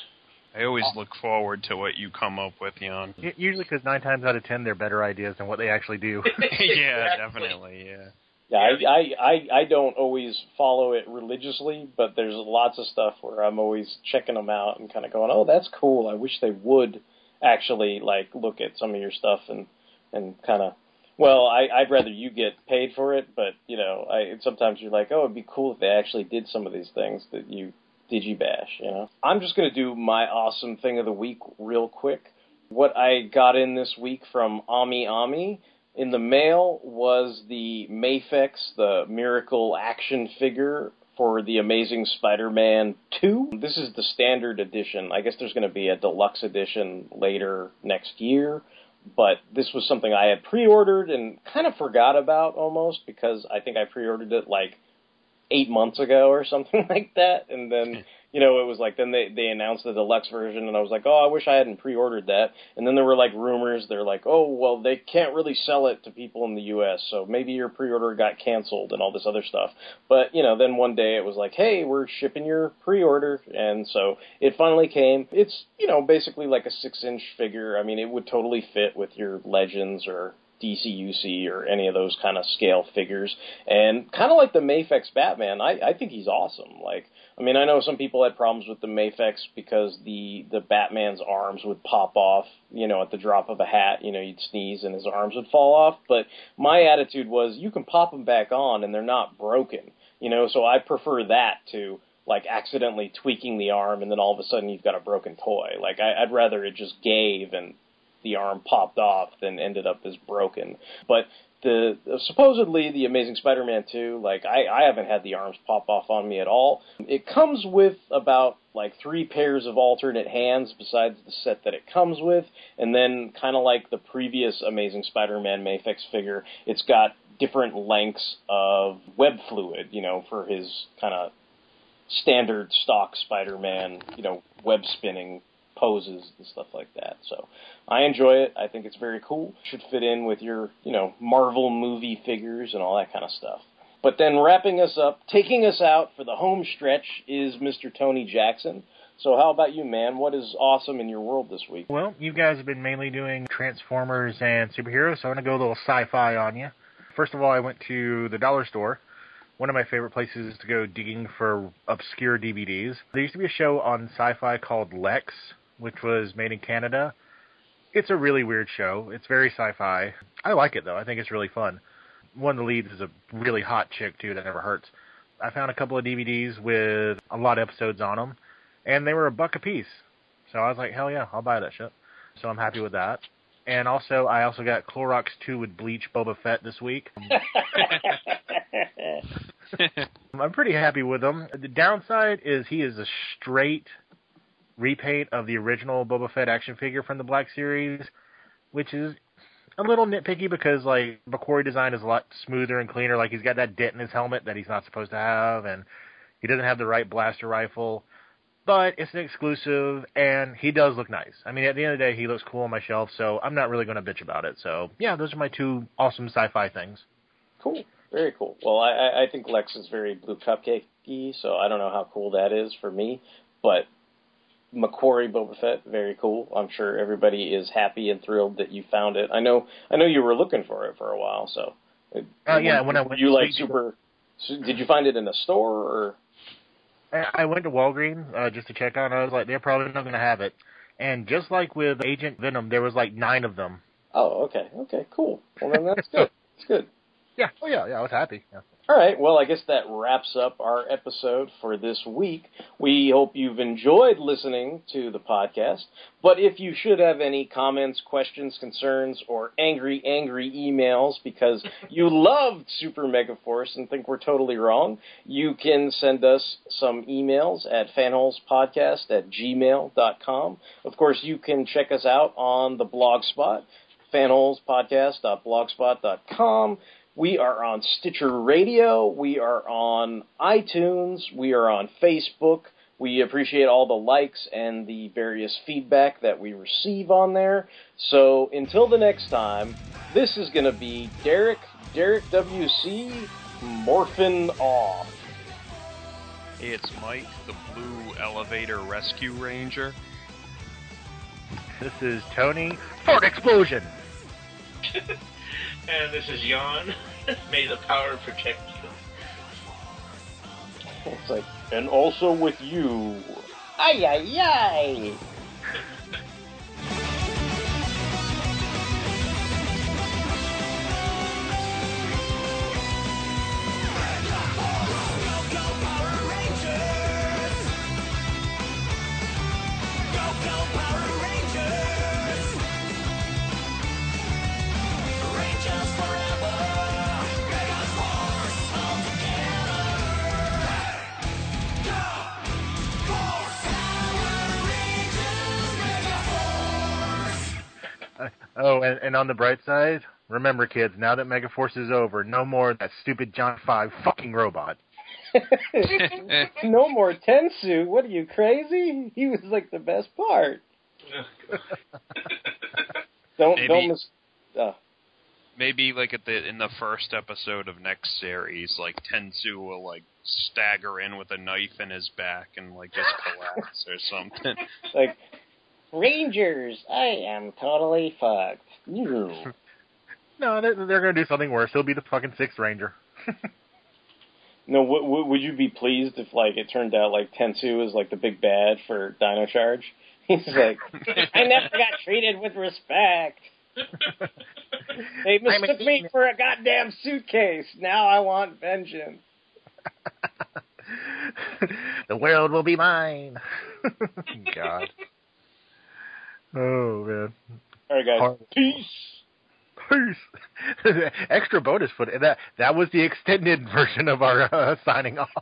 I always look forward to what you come up with, Jan. Usually, because nine times out of ten, they're better ideas than what they actually do. yeah, definitely, yeah. Yeah, I, I, I, don't always follow it religiously, but there's lots of stuff where I'm always checking them out and kind of going, oh, that's cool. I wish they would actually like look at some of your stuff and and kind of Well, I, I'd rather you get paid for it, but you know, I sometimes you're like, oh, it'd be cool if they actually did some of these things that you digibash. You know, I'm just gonna do my awesome thing of the week real quick. What I got in this week from Ami Ami in the mail was the Mafex, the Miracle action figure for the Amazing Spider-Man 2. This is the standard edition. I guess there's going to be a deluxe edition later next year, but this was something I had pre-ordered and kind of forgot about almost because I think I pre-ordered it like 8 months ago or something like that and then you know, it was like then they they announced the deluxe version, and I was like, oh, I wish I hadn't pre-ordered that. And then there were like rumors. They're like, oh, well, they can't really sell it to people in the U.S., so maybe your pre-order got canceled and all this other stuff. But you know, then one day it was like, hey, we're shipping your pre-order, and so it finally came. It's you know basically like a six-inch figure. I mean, it would totally fit with your Legends or DCUC or any of those kind of scale figures. And kind of like the Mafex Batman, I, I think he's awesome. Like, I mean, I know some people had problems with the Mafex because the the Batman's arms would pop off, you know, at the drop of a hat. You know, you'd sneeze and his arms would fall off. But my attitude was, you can pop them back on and they're not broken. You know, so I prefer that to like accidentally tweaking the arm and then all of a sudden you've got a broken toy. Like I, I'd rather it just gave and the arm popped off than ended up as broken. But the uh, supposedly the Amazing Spider-Man 2, like I, I haven't had the arms pop off on me at all. It comes with about like three pairs of alternate hands besides the set that it comes with, and then kind of like the previous Amazing Spider-Man Mafex figure, it's got different lengths of web fluid, you know, for his kind of standard stock Spider-Man, you know, web spinning poses and stuff like that. So I enjoy it. I think it's very cool. Should fit in with your, you know, Marvel movie figures and all that kind of stuff. But then wrapping us up, taking us out for the home stretch is Mr. Tony Jackson. So how about you, man? What is awesome in your world this week? Well, you guys have been mainly doing Transformers and superheroes, so I'm to go a little sci-fi on you. First of all, I went to the dollar store one of my favorite places to go digging for obscure DVDs. There used to be a show on sci-fi called Lexx, which was made in Canada. It's a really weird show. It's very sci-fi. I like it though. I think it's really fun. One of the leads is a really hot chick too that never hurts. I found a couple of DVDs with a lot of episodes on them, and they were a buck a piece. So I was like, hell yeah, I'll buy that shit. So I'm happy with that. And also, I also got Clorox 2 with Bleach Boba Fett this week. I'm pretty happy with him. The downside is he is a straight repaint of the original Boba Fett action figure from the Black Series, which is a little nitpicky because like McQuarrie design is a lot smoother and cleaner. Like he's got that dent in his helmet that he's not supposed to have, and he doesn't have the right blaster rifle. But it's an exclusive, and he does look nice. I mean, at the end of the day, he looks cool on my shelf, so I'm not really going to bitch about it. So yeah, those are my two awesome sci-fi things. Cool, very cool. Well, I, I think Lexx is very blue cupcakey, so I don't know how cool that is for me, but McQuarrie Boba Fett, very cool. I'm sure everybody is happy and thrilled that you found it. I know, I know you were looking for it for a while. So, oh uh, yeah, when I went, you like super. Did you find it in a store or? I went to Walgreens uh, just to check on. it. I was like, they're probably not going to have it. And just like with Agent Venom, there was like nine of them. Oh, okay, okay, cool. Well, then that's good. It's good. Yeah. Oh yeah, yeah. I was happy. Yeah. All right. Well, I guess that wraps up our episode for this week. We hope you've enjoyed listening to the podcast. But if you should have any comments, questions, concerns, or angry, angry emails because you loved Super Megaforce and think we're totally wrong, you can send us some emails at fanholespodcast at gmail.com. Of course, you can check us out on the blog spot, fanholespodcast.blogspot.com. We are on Stitcher Radio. We are on iTunes. We are on Facebook. We appreciate all the likes and the various feedback that we receive on there. So until the next time, this is going to be Derek, Derek WC, morphin off. It's Mike, the Blue Elevator Rescue Ranger. This is Tony, Fort Explosion. And this is Yon. May the power protect you. It's like, and also with you. Ay, ay, ay. And, and on the bright side, remember, kids, now that Megaforce is over, no more of that stupid John Five fucking robot. no more Tensu. What are you crazy? He was like the best part. don't Maybe- don't miss. Uh, Maybe like at the in the first episode of next series, like Tensu will like stagger in with a knife in his back and like just collapse or something. like Rangers, I am totally fucked. You. No, they're, they're going to do something worse. He'll be the fucking Sixth Ranger. No, w- w- would you be pleased if like it turned out like Tensu is like the big bad for Dino Charge? He's like, I never got treated with respect. They mistook me for a goddamn suitcase. Now I want vengeance. the world will be mine. God. Oh man. All right, guys. Horrible. Peace. Peace. Extra bonus footage. That that was the extended version of our uh, signing off.